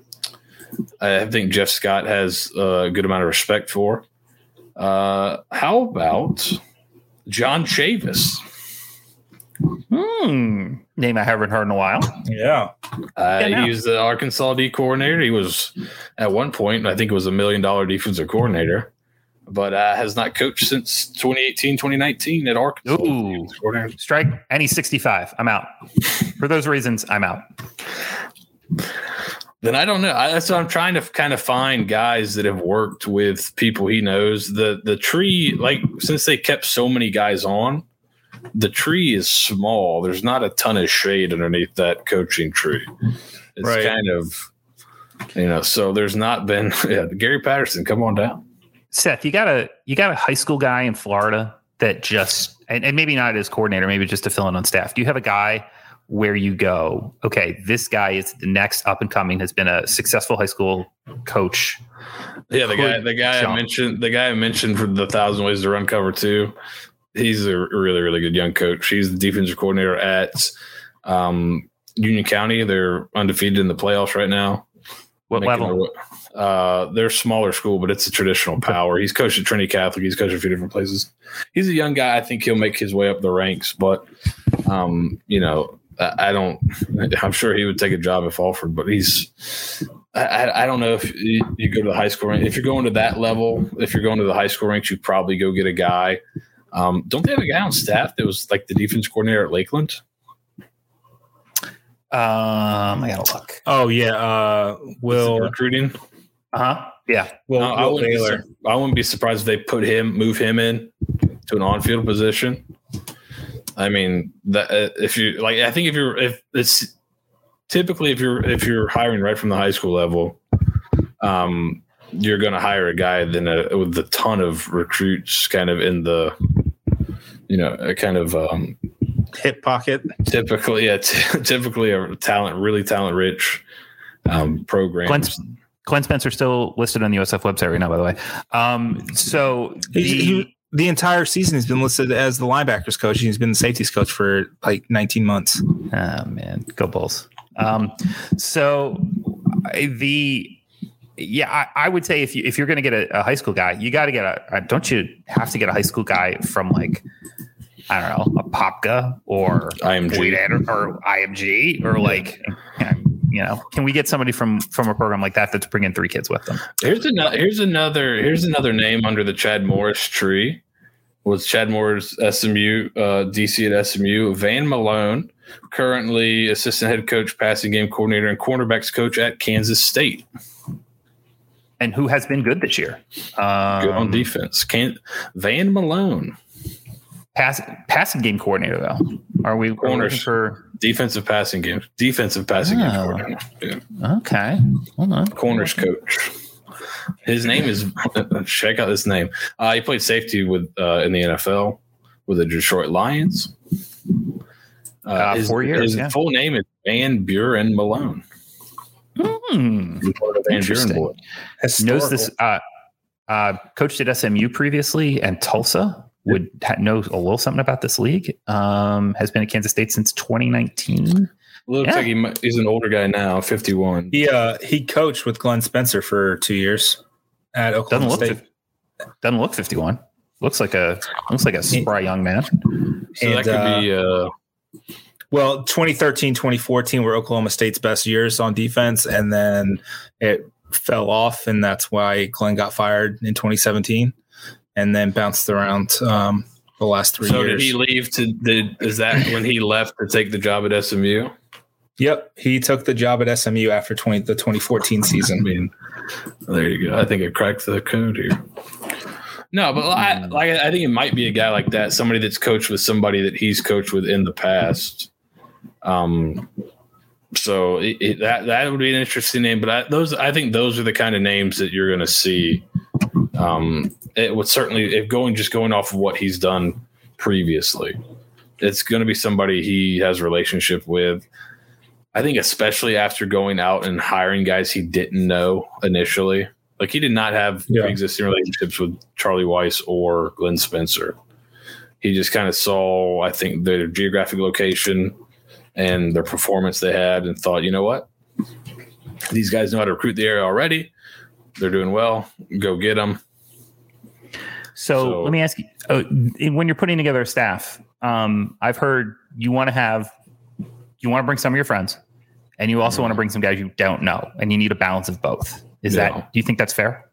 I think Jeff Scott has a good amount of respect for. Uh, how about John Chavis? Hmm. Name I haven't heard in a while. Yeah. Uh, yeah he was the Arkansas D coordinator. He was at one point, I think it was a million dollar defensive coordinator, but uh, has not coached since 2018, 2019 at Arkansas. Ooh. Strike. And he's 65. I'm out. For those reasons, I'm out. Then I don't know. I, that's what I'm trying to kind of find guys that have worked with people he knows. The the tree, like since they kept so many guys on, the tree is small. There's not a ton of shade underneath that coaching tree. It's right. kind of, you know, so there's not been yeah, Gary Patterson, come on down. Seth, you got a you got a high school guy in Florida that just and, and maybe not as coordinator, maybe just to fill in on staff. Do you have a guy where you go, okay, this guy is the next up and coming, has been a successful high school coach. Yeah, the guy the guy jump. I mentioned the guy I mentioned for the thousand ways to run cover two he's a really really good young coach. He's the defensive coordinator at um, Union County. They're undefeated in the playoffs right now. What level? A, uh, they're smaller school, but it's a traditional power. He's coached at Trinity Catholic. He's coached a few different places. He's a young guy. I think he'll make his way up the ranks, but um, you know, I, I don't. I'm sure he would take a job if offered, but he's I, I, don't know if you, you, go to the high school rank. If you're going to that level, if you're going to the high school ranks, you probably go get a guy um, don't they have a guy on staff that was like the defense coordinator at Lakeland? Um, I gotta look. Oh yeah, uh, Will recruiting. Uh huh. Yeah. Well, I, wouldn't be, I wouldn't be surprised if they put him, move him in to an on-field position. I mean, that uh, if you like, I think if you're if it's typically if you're if you're hiring right from the high school level, um, you're going to hire a guy then a, with a ton of recruits kind of in the you know a kind of um, hip pocket typically yeah t- typically a talent really talent rich um, program Glenn, Glenn Spencer still listed on the USF website right now by the way. Um, so the, he, the entire season he's been listed as the linebackers coach. He's been the safeties coach for like 19 months. Oh man. Go bulls. Um, so the yeah, I, I, would say if you if you're going to get a, a, high school guy, you got to get a, a. Don't you have to get a high school guy from like I don't know Apopka or IMG or, or IMG or like you know can we get somebody from from a program like that that's bringing three kids with them? Here's another here's another here's another name under the Chad Morris tree. Was Chad Morris SMU uh, DC at SMU? Van Malone, currently assistant head coach, passing game coordinator, and cornerbacks coach at Kansas State and who has been good this year. Um, good on defense. Can't Van Malone. Pass, passing game coordinator though. Are we corners for defensive passing game? Defensive passing oh, game coordinator. Yeah. Okay, hold on. Corners coach. His name is check out this name. Uh, he played safety with uh, in the NFL with the Detroit Lions. Uh, uh his, four years. His yeah. full name is Van Buren Malone. Hmm. Interesting. Knows this. Uh, uh, coached at SMU previously and Tulsa. Would know a little something about this league. Um, has been at Kansas State since 2019. Looks yeah. like he, he's an older guy now, 51. He uh, he coached with Glenn Spencer for two years at Oklahoma doesn't State. Look, doesn't look 51. Looks like a looks like a spry young man. So And, that could be uh, Well, 2013, 2014 were Oklahoma State's best years on defense, and then it fell off, and that's why Glenn got fired in 2017, and then bounced around um, the last three so years. did he leave to did is that when he left to take the job at SMU? Yep, he took the job at SMU after 20, the 2014 season. I mean, there you go. I think it cracked the code here. No, but I, like I think it might be a guy like that, somebody that's coached with somebody that he's coached with in the past. Um, so it, it, that that would be an interesting name. But I, those, I think those are the kind of names that you're going to see. Um, it would certainly, if going just going off of what he's done previously, it's going to be somebody he has relationship with. I think especially after going out and hiring guys he didn't know initially. Like he did not have Yeah. existing relationships with Charlie Weis or Glenn Spencer. He just kind of saw, I think, their geographic location and their performance they had and thought, you know what? These guys know how to recruit the area already. They're doing well. Go get them. So, So- let me ask you: uh, when you're putting together a staff, um, I've heard you want to have you want to bring some of your friends, and you also want to bring some guys you don't know, and you need a balance of both. Is Yeah. that? Do you think that's fair?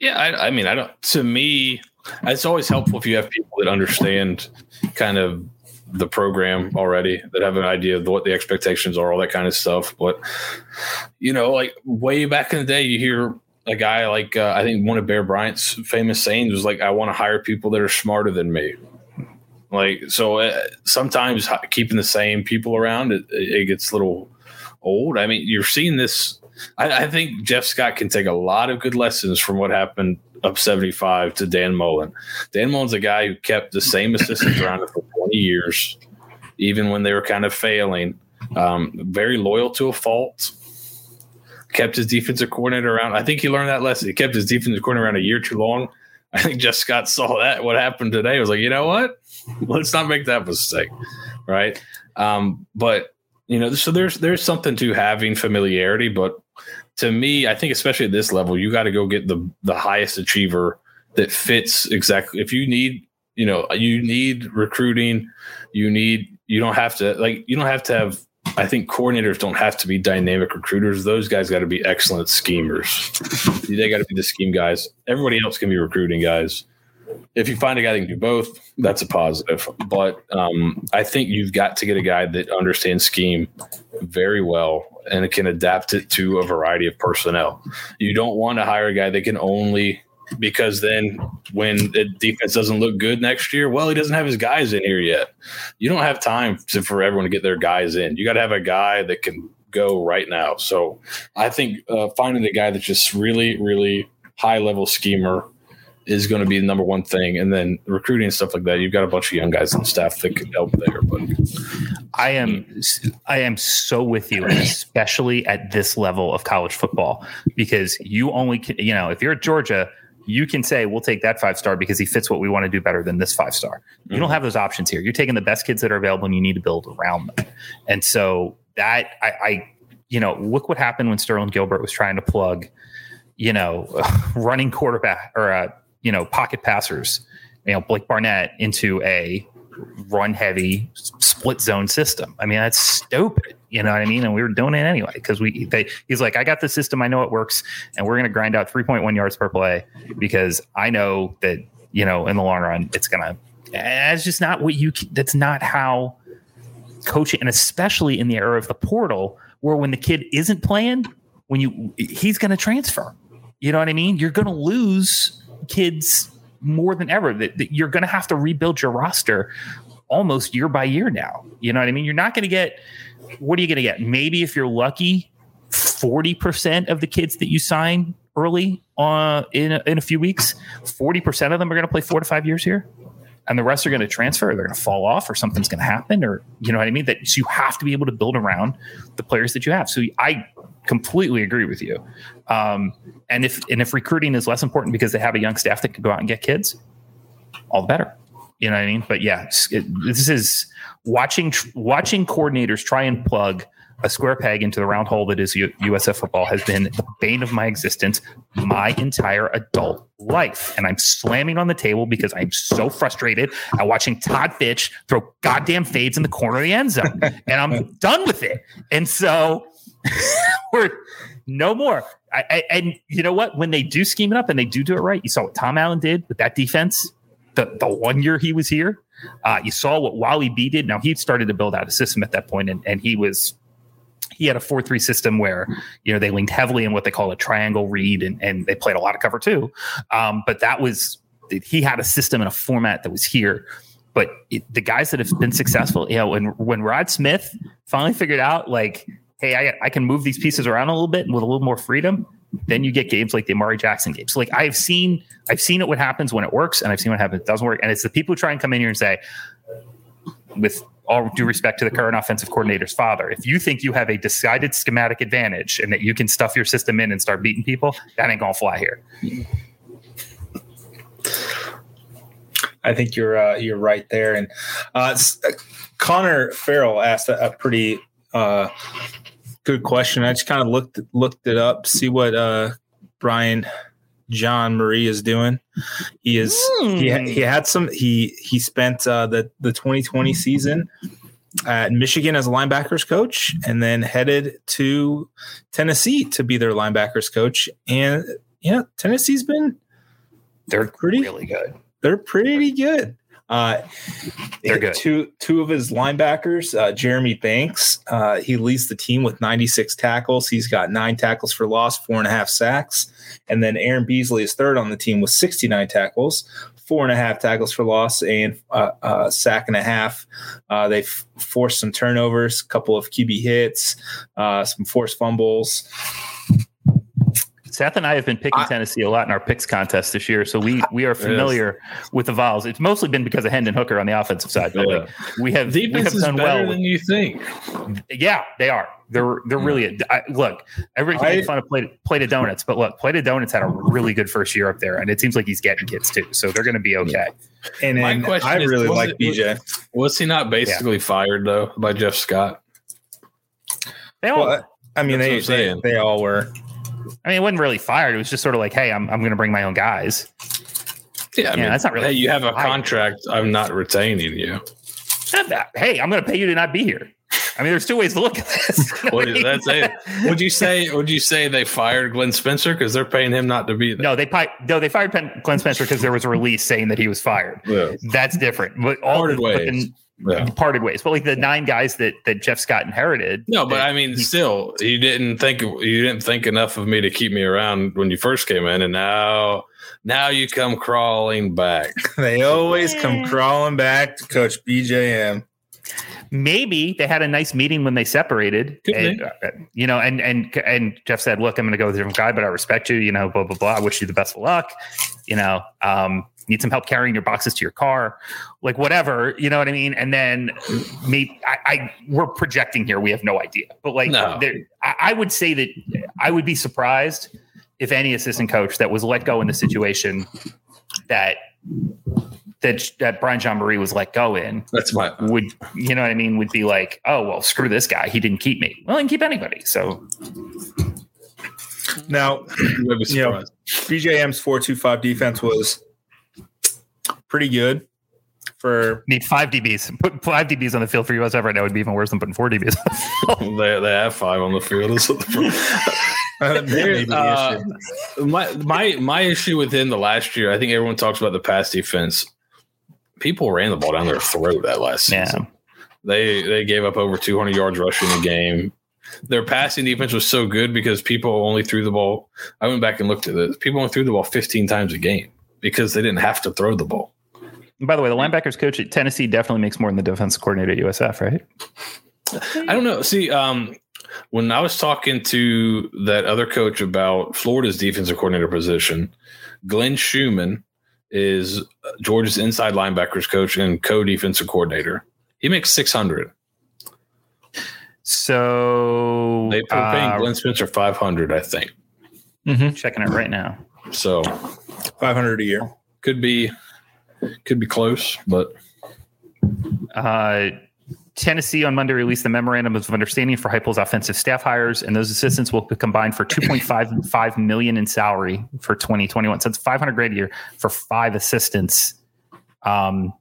Yeah, I, I mean, I don't. To me, it's always helpful if you have people that understand kind of the program already, that have an idea of what the expectations are, all that kind of stuff. But you know, like way back in the day, you hear a guy like uh, I think one of Bear Bryant's famous sayings was like, "I want to hire people that are smarter than me." Like so, uh, sometimes keeping the same people around it, it gets a little old. I mean, you're seeing this. I, I think Jeff Scott can take a lot of good lessons from what happened up 75 to Dan Mullen. Dan Mullen's a guy who kept the same assistants around for 20 years, even when they were kind of failing. Um, very loyal to a fault. Kept his defensive coordinator around. I think he learned that lesson. He kept his defensive coordinator around a year too long. I think Jeff Scott saw that. What happened today was like, you know what? Let's not make that mistake, right? Um, but you know, so there's there's something to having familiarity, but to me, I think especially at this level, you got to go get the the highest achiever that fits exactly. If you need, you know, you need recruiting, you need you don't have to like you don't have to have. I think coordinators don't have to be dynamic recruiters. Those guys got to be excellent schemers. They got to be the scheme guys. Everybody else can be recruiting guys. If you find a guy that can do both, that's a positive. But um, I think you've got to get a guy that understands scheme very well and can adapt it to a variety of personnel. You don't want to hire a guy that can only because then when the defense doesn't look good next year, well, he doesn't have his guys in here yet. You don't have time to, for everyone to get their guys in. You got to have a guy that can go right now. So I think uh, finding a guy that's just really, really high level schemer is going to be the number one thing. And then recruiting and stuff like that, you've got a bunch of young guys on staff that can help there. But I am I am so with you, especially at this level of college football, because you only can, you know if you're at Georgia, you can say we'll take that five star because he fits what we want to do better than this five star. You don't have those options here. You're taking the best kids that are available, and you need to build around them. And so that I, I you know, look what happened when Sterling Gilbert was trying to plug, you know, running quarterback or uh, you know pocket passers, you know Blake Barnett into a run heavy split zone system. I mean, that's stupid. You know what I mean? And we were doing it anyway because we they he's like, I got the system, I know it works, and we're gonna grind out 3.1 yards per play because I know that, you know, in the long run it's gonna eh, that's just not what you that's not how coaching and especially in the era of the portal where when the kid isn't playing, when you he's gonna transfer. You know what I mean? You're gonna lose kids more than ever. That, that you're going to have to rebuild your roster almost year by year now. You know what I mean? You're not going to get. What are you going to get? Maybe if you're lucky, forty percent of the kids that you sign early uh, in a, in a few weeks, forty percent of them are going to play four to five years here, and the rest are going to transfer. They're going to fall off, or something's going to happen, or you know what I mean. That so you have to be able to build around the players that you have. So I completely agree with you. Um, and if and if recruiting is less important because they have a young staff that can go out and get kids, all the better. You know what I mean? But yeah, it, this is watching watching coordinators try and plug a square peg into the round hole that is U- USF football has been the bane of my existence my entire adult life. And I'm slamming on the table because I'm so frustrated at watching Todd Fitch throw goddamn fades in the corner of the end zone. And I'm done with it. And so we're no more. I, I, and you know what? When they do scheme it up and they do do it right, you saw what Tom Allen did with that defense the, the one year he was here. Uh, you saw what Wally B did. Now he started to build out a system at that point, and, and he was he had a four three system where you know they leaned heavily in what they call a triangle read, and, and they played a lot of cover two. Um, but that was he had a system and a format that was here. But it, the guys that have been successful, you know, when when Rod Smith finally figured out like, hey, I, I can move these pieces around a little bit and with a little more freedom then you get games like the Amari Jackson games. So like I've seen, I've seen it what happens when it works, and I've seen what happens it doesn't work. And it's the people who try and come in here and say, with all due respect to the current offensive coordinator's father, if you think you have a decided schematic advantage and that you can stuff your system in and start beating people, that ain't gonna fly here. I think you're uh, you're right there. And uh, Connor Farrell asked a, a pretty uh, good question. I just kind of looked looked it up, see what uh, Brian Jean-Mary is doing. He is mm. he he had some he he spent uh, the the 2020 season at Michigan as a linebackers coach, and then headed to Tennessee to be their linebackers coach. And yeah, Tennessee's been they're pretty really good. They're pretty good. Uh, They're good. Two two of his linebackers, uh, Jeremy Banks, uh, he leads the team with 96 tackles. He's got nine tackles for loss, four and a half sacks, and then Aaron Beasley is third on the team with 69 tackles, four and a half tackles for loss, and uh, a sack and a half. Uh, they forced some turnovers, a couple of QB hits, uh, some forced fumbles. Seth and I have been picking I, Tennessee a lot in our picks contest this year, so we we are familiar with the Vols. It's mostly been because of Hendon Hooker on the offensive side, but yeah. like we have defense we have done well than you think. Yeah, they are. They're they're really hmm. I, look. Everybody can make fun of plate plate of donuts, but look, plate of donuts had a really good first year up there, and it seems like he's getting kids too, so they're going to be okay. And, and I really is, like BJ. Was, was he not basically yeah. fired though by Jeff Scott? They all. Well, I mean, they, they they all were. I mean, it wasn't really fired. It was just sort of like, hey, I'm, I'm going to bring my own guys. Yeah, I mean, that's not really. Hey, you have a fired. contract. I'm not retaining you. Hey, I'm going to pay you to not be here. I mean, there's two ways to look at this. what is that say? Would you say? Would you say they fired Glenn Spencer because they're paying him not to be there? No, they no, they fired Glenn Spencer because there was a release saying that he was fired. Yeah. That's different. But all the, ways yeah. parted ways. But like the nine guys that that Jeff Scott inherited. No, but I mean, he, still, you didn't think you didn't think enough of me to keep me around when you first came in, and now now you come crawling back. they always come crawling back to Coach BJM. Maybe they had a nice meeting when they separated, and, uh, you know, and and and Jeff said, "Look, I'm going to go with a different guy, but I respect you. You know, blah blah blah. I wish you the best of luck. You know, um, need some help carrying your boxes to your car, like whatever, you know what I mean? And then maybe I, I we're projecting here. We have no idea, but like, no. there, I, I would say that I would be surprised if any assistant coach that was let go in the situation that that that Brian Jean-Mary was let go in. That's my would you know what I mean? Would be like, oh well, screw this guy. He didn't keep me. Well, he didn't keep anybody. So now, you know, BJM's four two five defense was pretty good for need five DBs. Put five DBs on the field for USF right now would be even worse than putting four DBs. they they have five on the field. uh, my my my issue within the last year, I think everyone talks about the pass defense. People ran the ball down their throat that last season. Yeah. They they gave up over 200 yards rushing a game. Their passing defense was so good because people only threw the ball. I went back and looked at this. People only threw the ball 15 times a game because they didn't have to throw the ball. And by the way, the linebackers coach at Tennessee definitely makes more than the defense coordinator at USF, right? I don't know. See, um, when I was talking to that other coach about Florida's defensive coordinator position, Glenn Schumann is Georgia's inside linebackers coach and co-defensive coordinator. He makes six hundred. So they are paying uh, Glenn Spencer five hundred, I think. Mm-hmm. Checking it right now. So five hundred a year could be could be close, but uh, Tennessee on Monday released the memorandum of understanding for Heupel's offensive staff hires, and those assistants will combine for 2.55 million in salary for 2021. So it's 500 grand a year for five assistants. Um,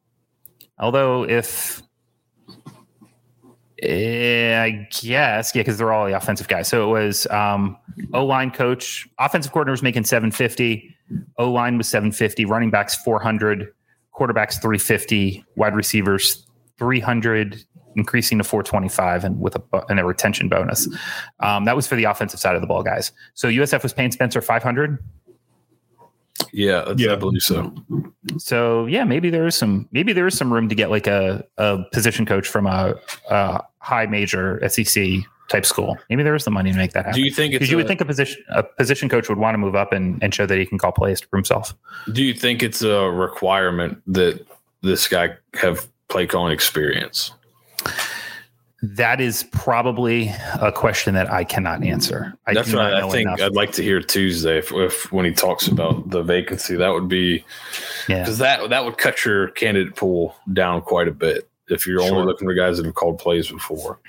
although if eh, I guess, yeah, because they're all the offensive guys. So it was um, O line coach, offensive coordinator was making 750, O line was 750, running backs 400, quarterbacks 350, wide receivers 300, increasing to 425 and with a, and a retention bonus. Um, that was for the offensive side of the ball, guys. So USF was paying Spencer 500. Yeah, Yeah. I believe so. So yeah, maybe there is some maybe there is some room to get like a, a position coach from a, a high major SEC type school. Maybe there is the money to make that happen. Do you think it's Because you a- would think a position a position coach would want to move up and, and show that he can call plays for himself. Do you think it's a requirement that this guy have play calling experience? That is probably a question that I cannot answer. I That's not I think enough. I'd like to hear Tuesday if, if when he talks about the vacancy. That would be yeah. because that that would cut your candidate pool down quite a bit if you're Sure. only looking for guys that have called plays before.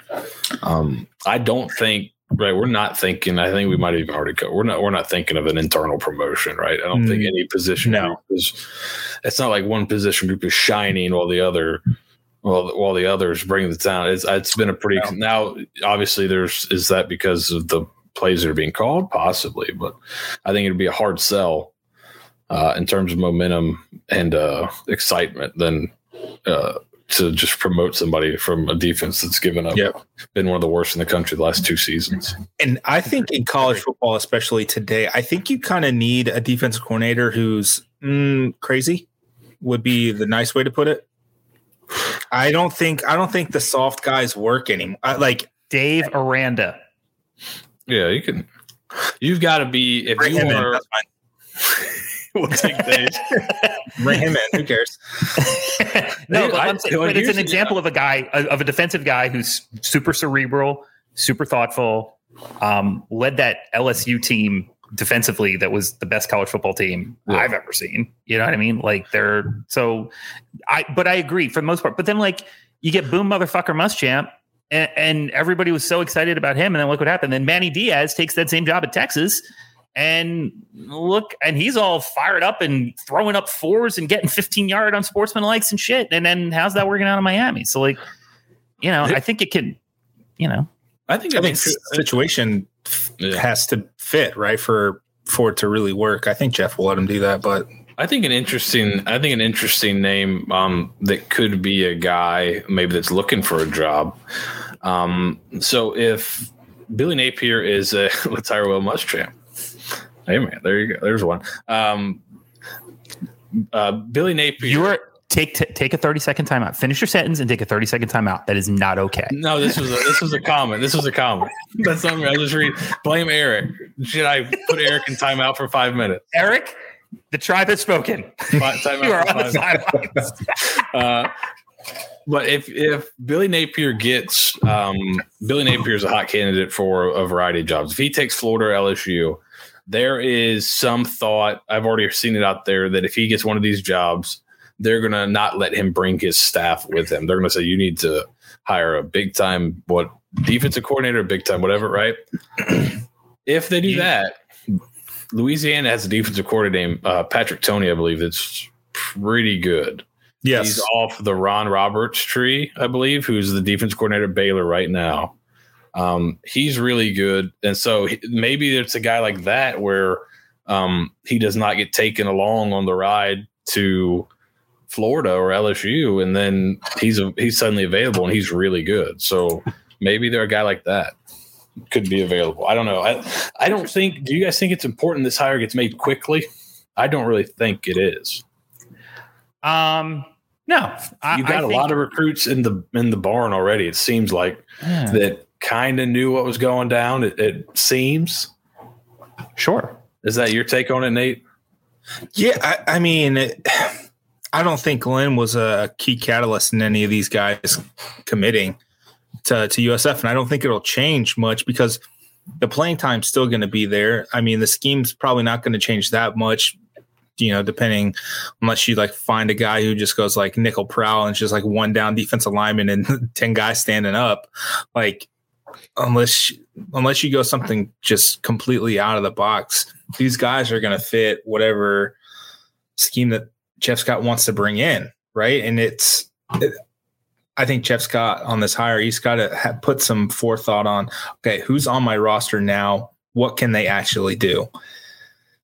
Um, I don't think right. We're not thinking. I think we might have even already cut. We're not. We're not thinking of an internal promotion, right? I don't think Mm, any position no. is. It's not like one position group is shining while the other. While, while the others bring the town, it's it's been a pretty now. Obviously, there's is that because of the plays that are being called, possibly, but I think it'd be a hard sell uh, in terms of momentum and uh, excitement than uh, to just promote somebody from a defense that's given up, Yep. been one of the worst in the country the last two seasons. And I think in college football, especially today, I think you kind of need a defensive coordinator who's mm, crazy. Would be the nice way to put it. I don't think I don't think the soft guys work anymore. I, like Dave Aranda. Yeah, you can. You've got to be if bring you him in. are. That's fine. we'll take Dave. Bring him in. Who cares? no, Dude, but, I- I'm saying- but it's an the- example of a guy of a defensive guy who's super cerebral, super thoughtful, um, led that LSU team defensively that was the best college football team Yeah. I've ever seen. You know what I mean? Like they're so I but I agree for the most part. But then like you get boom motherfucker Muschamp and, and everybody was so excited about him, and then look what happened. Then Manny Diaz takes that same job at Texas. And look, and he's all fired up and throwing up fours and getting 15 yard on sportsman likes and shit. And then how's that working out in Miami? So, like, you know, I think it could, you know, I think. I think it's- situation yeah. has to fit right for for it to really work. I think Jeff will let him do that, but I think an interesting. I think an interesting name um, that could be a guy maybe that's looking for a job. Um, so if Billy Napier is a Tyrell Muschamp, hey man, there you go. There's one. Um, uh, Billy Napier. you're take t- take a 30 second timeout. Finish your sentence and take a 30 second timeout. That is not okay. No, this was a, this was a comment. This was a comment. That's something I just read. Blame Eric. Should I put Eric in timeout for five minutes? Eric, the tribe has spoken. Fi- timeout You are on the sidelines. Uh, but if if Billy Napier gets um, Billy Napier is a hot candidate for a variety of jobs. If he takes Florida or LSU, there is some thought. I've already seen it out there that if he gets one of these jobs, they're gonna not let him bring his staff with him. They're gonna say you need to hire a big time what defensive coordinator, big time whatever, right? if they do that, Louisiana has a defensive coordinator named uh, Patrick Toney, I believe. That's pretty good. yes, He's off the Ron Roberts tree, I believe, who's the defense coordinator at Baylor right now. Um, he's really good, and so maybe it's a guy like that where um, he does not get taken along on the ride to Florida or LSU, and then he's a, he's suddenly available and he's really good. So maybe they're a guy like that could be available. I don't know. I I don't think. Do you guys think it's important this hire gets made quickly? I don't really think it is. Um, no, I, you got a a lot of recruits in the in the barn already. It seems like that kind of knew what was going down. It, it seems. sure. Is that your take on it, Nate? yeah. I, I mean, it, I don't think Glenn was a key catalyst in any of these guys committing to to USF, and I don't think it'll change much because the playing time's still going to be there. I mean, the scheme's probably not going to change that much. you know, depending unless you like find a guy who just goes like nickel prowl and just like one down defensive lineman and 10 guys standing up. Like unless unless you go something just completely out of the box, these guys are going to fit whatever scheme that Jeff Scott wants to bring in, right? And it's it, I think Jeff Scott on this hire, he's got to put some forethought on. Okay, who's on my roster now? What can they actually do?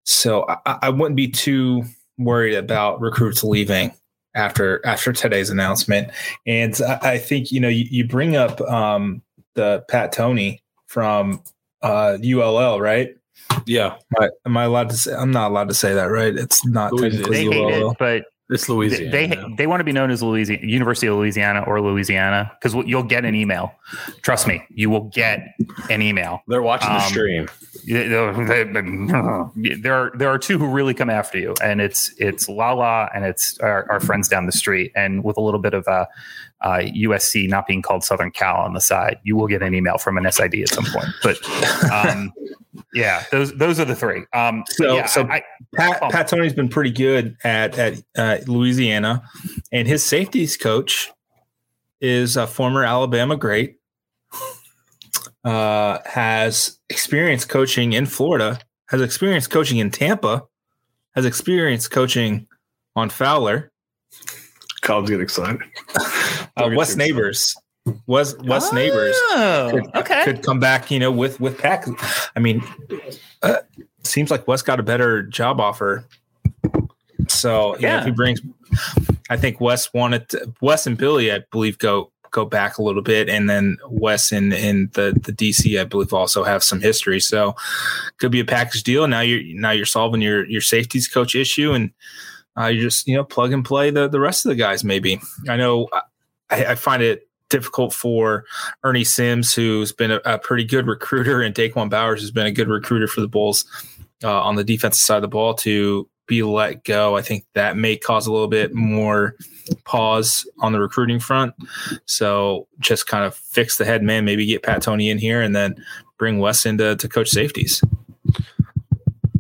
So I, I wouldn't be too worried about recruits leaving after after today's announcement. And I, I think you know you, you bring up um, the Pat Toney from uh, ULL, right? Yeah. Am I, am I, allowed to say? I'm not allowed to say that, right? It's not technically they ULL. Hate it, but it's Louisiana. They they, they, want to be known as Louisiana University of Louisiana or Louisiana because you'll get an email. Trust me, you will get an email. They're watching um, the stream. There are there are two who really come after you, and it's it's Lala and it's our, our friends down the street, and with a little bit of a uh, USC not being called Southern Cal on the side, you will get an email from an SID at some point. But um, yeah, those those are the three. Um, so yeah, so I, Pat, oh. Pat Toney's been pretty good at at uh, Louisiana, and his safeties coach is a former Alabama great. Uh, has experience coaching in Florida, has experience coaching in Tampa, has experience coaching on Fowler. Cobb's get excited. uh, Wes Neighbors. West West oh, Neighbors could, okay. could come back, you know, with with Pack. I mean, uh, seems like Wes got a better job offer. So yeah, know, if he brings, I think Wes wanted to, Wes and Billy, I believe, go go back a little bit, and then Wes and in the the DC, I believe, also have some history. So could be a package deal. Now you're now you're solving your your safeties coach issue, and uh, you just you know plug and play the the rest of the guys. Maybe I know I, I find it difficult for Ernie Sims, who's been a, a, pretty good recruiter, and Da'Quan Bowers who's been a good recruiter for the Bulls uh, on the defensive side of the ball to be let go. I think that may cause a little bit more pause on the recruiting front. So just kind of fix the head man, maybe get Pat Toney in here, and then bring Wes into to coach safeties.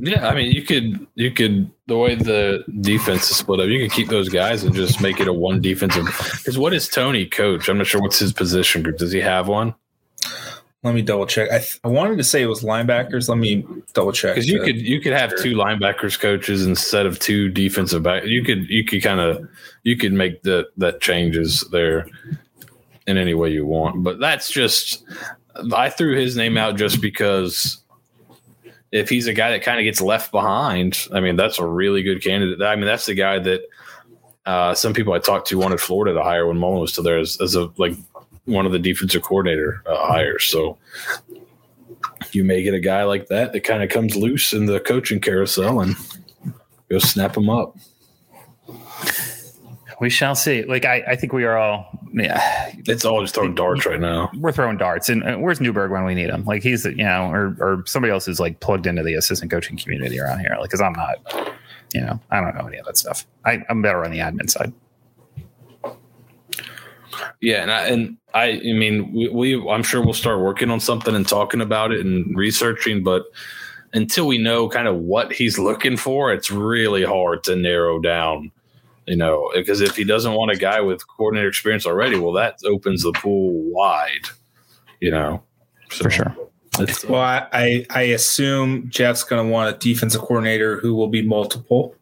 Yeah, I mean, you could you could the way the defense is split up, you could keep those guys and just make it a one defensive. Because what is Toney coach? I'm not sure what's his position group. Does he have one? Let me double check. I, th- I wanted to say it was linebackers. Let me double check. Because you could you could have two linebackers coaches instead of two defensive back. You could you could kind of you could make the that changes there in any way you want. But that's just I threw his name out just because if he's a guy that kind of gets left behind, I mean, that's a really good candidate. I mean, that's the guy that uh, some people I talked to wanted Florida to hire when Mullen was still there as, as a like one of the defensive coordinator uh, hires. So you may get a guy like that that kind of comes loose in the coaching carousel and go snap him up we shall see. Like I, I think we are all. Yeah, it's all just throwing darts right now. We're throwing darts, and uh, where's Newberg when we need him? Like he's, you know, or or somebody else is like plugged into the assistant coaching community around here. Like, because I'm not, you know, I don't know any of that stuff. I, I'm better on the admin side. Yeah, and I, and I, I mean, we, we, I'm sure we'll start working on something and talking about it and researching, but until we know kind of what he's looking for, it's really hard to narrow down you know, because if he doesn't want a guy with coordinator experience already, well, that opens the pool wide, you know. So For sure. well, I, I assume Jeff's going to want a defensive coordinator who will be multiple,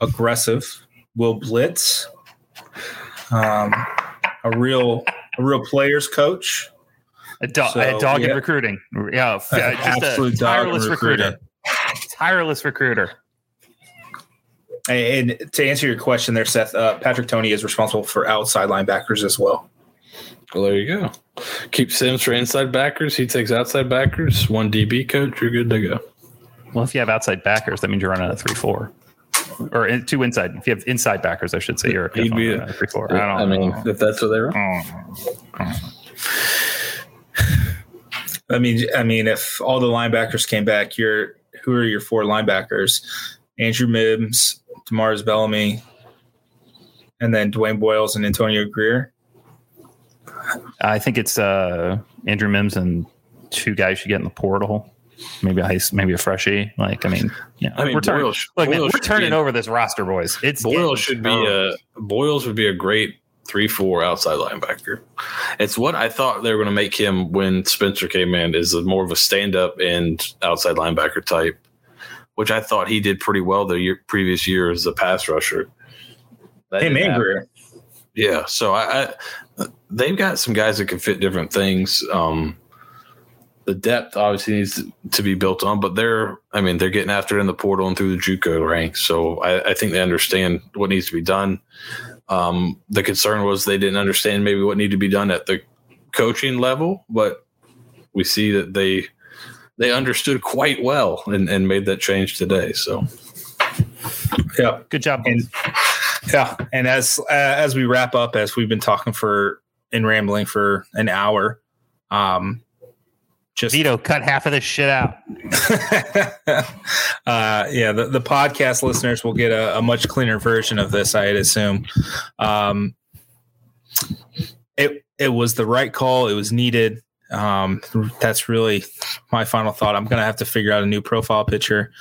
aggressive, will blitz, um, a real a real players coach, a, do- so, a dog yeah. in recruiting, yeah, just absolute a tireless recruiter, tireless recruiter. And to answer your question there, Seth, uh, Patrick Toney is responsible for outside linebackers as well. Well, there you go. Keep Sims for inside backers. He takes outside backers. One DB coach. You're good to go. Well, if you have outside backers, that means you're running a three four, or in, two inside. If you have inside backers, I should say you're He'd be a, three four. I, I mean, if that's what they run. I mean, I mean, if all the linebackers came back, you're who are your four linebackers? Andrew Mims, Demars Bellamy, and then Dwayne Boyles and Antonio Grier. I think it's uh, Andrew Mims and two guys you get in the portal. maybe a ice, maybe a freshie. Like I mean, yeah, I mean, we're turning, Boyle, look, man, we're turning be- over this roster, boys. It's Boyle should be a Boyles would be a great three four outside linebacker. It's what I thought they were going to make him when Spencer came in is a more of a stand up and outside linebacker type, which I thought he did pretty well the year, previous year as a pass rusher. That Him didn't and. Grier. Yeah, so I, I they've got some guys that can fit different things. Um, the depth obviously needs to be built on, but they're I mean they're getting after it in the portal and through the JUCO ranks. So I, I think they understand what needs to be done. Um, the concern was they didn't understand maybe what needed to be done at the coaching level, but we see that they they understood quite well and, and made that change today. So Yeah. good job. And yeah, and as uh, as we wrap up, as we've been talking for and rambling for an hour, um, just Vito, cut half of this shit out. uh, yeah, the, the podcast listeners will get a, a much cleaner version of this, I'd assume. Um, it it was the right call. It was needed. Um, that's really my final thought. I'm gonna have to figure out a new profile picture.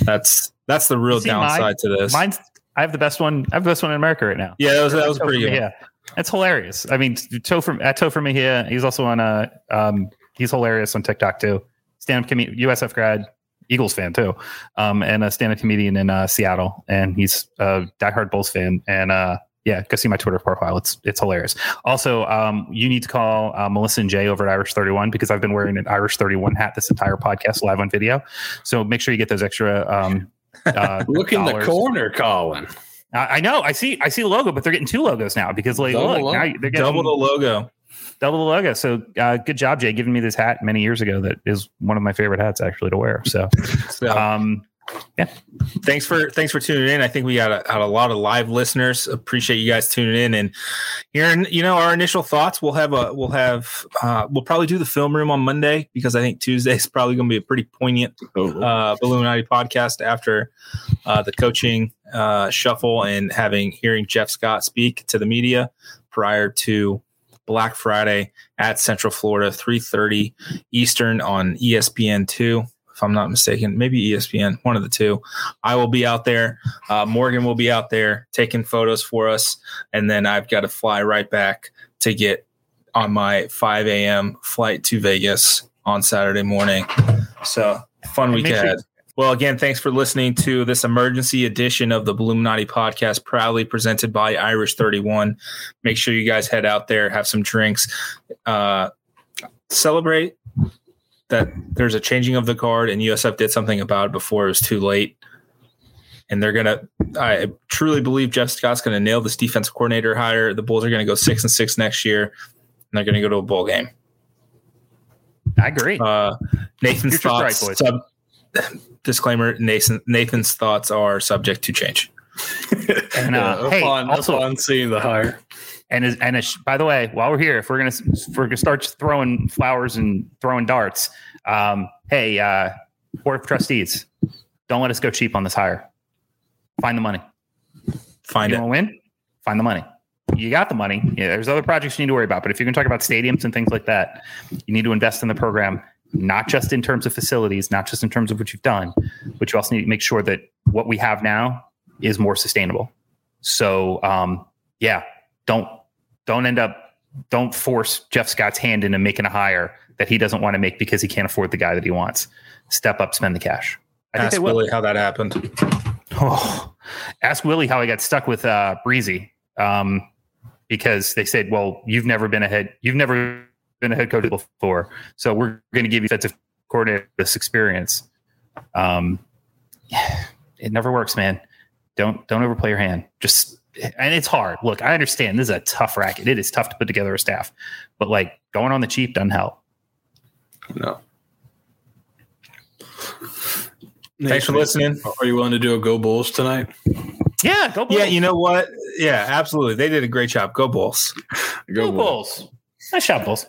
That's that's the real See, downside mine- to this. Mine's I have the best one. I have the best one in America right now. yeah, that was that was pretty good. Yeah, that's hilarious. I mean, Topher at Topher Mejia, he's also on a um, he's hilarious on TikTok too. Stand up comedian, USF grad, Eagles fan too, um, and a stand up comedian in uh, Seattle, and he's a diehard Bulls fan. And uh, yeah, go see my Twitter profile. It's it's hilarious. Also, um, you need to call uh, Melissa and Jay over at Irish Thirty One because I've been wearing an Irish Thirty One hat this entire podcast live on video. So make sure you get those extra. Um, uh, look in the corner, Collin. I I know. I see. I see the logo, but they're getting two logos now because like Double look, now they're getting Double the logo. double the logo. So uh, good job, Jay, giving me this hat many years ago. That is one of my favorite hats actually to wear. So So, um, thanks for thanks for tuning in. I think we got a, got a lot of live listeners. Appreciate you guys tuning in and hearing you know our initial thoughts. We'll have a we'll have uh, we'll probably do the film room on Monday because I think Tuesday is probably going to be a pretty poignant uh, Balloonati podcast after uh, the coaching uh, shuffle and having hearing Jeff Scott speak to the media prior to Black Friday at Central Florida, three thirty Eastern on E ESPN two. If I'm not mistaken, maybe ESPN, one of the two. I will be out there. Uh, Morgan will be out there taking photos for us, and then I've got to fly right back to get on my 5 a.m. flight to Vegas on Saturday morning. So fun And week make sure- ahead. Well, again, thanks for listening to this emergency edition of the Illuminati podcast, proudly presented by Irish 31. Make sure you guys head out there, have some drinks, uh, celebrate that there's a changing of the guard, and USF did something about it before it was too late. And they're gonna. I truly believe Jeff Scott's gonna nail this defensive coordinator hire. The Bulls are gonna go six and six next year, and they're gonna go to a bowl game. I agree. Uh, Nathan's Future thoughts. boys. Sub, disclaimer: Nathan, Nathan's thoughts are subject to change. And, uh, hey, upon, also- upon seeing the hire. And is, and by the way, while we're here, if we're gonna if we're gonna start throwing flowers and throwing darts, um, hey, uh, board of trustees, don't let us go cheap on this hire. Find the money. Find you it. want to win? Find the money. You got the money. Yeah, there's other projects you need to worry about. But if you're going to talk about stadiums and things like that, you need to invest in the program, not just in terms of facilities, not just in terms of what you've done, but you also need to make sure that what we have now is more sustainable. So, um, yeah, don't don't end up don't force Jeff Scott's hand into making a hire that he doesn't want to make because he can't afford the guy that he wants. Step up, spend the cash. I think Ask they. Willie how that happened. Oh, ask Willie how he got stuck with uh, Breezy, um, because they said, "Well, you've never been a head, you've never been a head coach before, so we're going to give you defensive coordinator this experience." Um, it never works, man. Don't don't overplay your hand. Just and it's hard. Look, I understand this is a tough racket. It is tough to put together a staff, but like going on the cheap doesn't help. No. Thanks for listening. Are you willing to do a Go Bulls tonight? Yeah, go Bulls. Yeah, you know what? Yeah, absolutely. They did a great job. Go Bulls. go Bulls. Nice job, Bulls.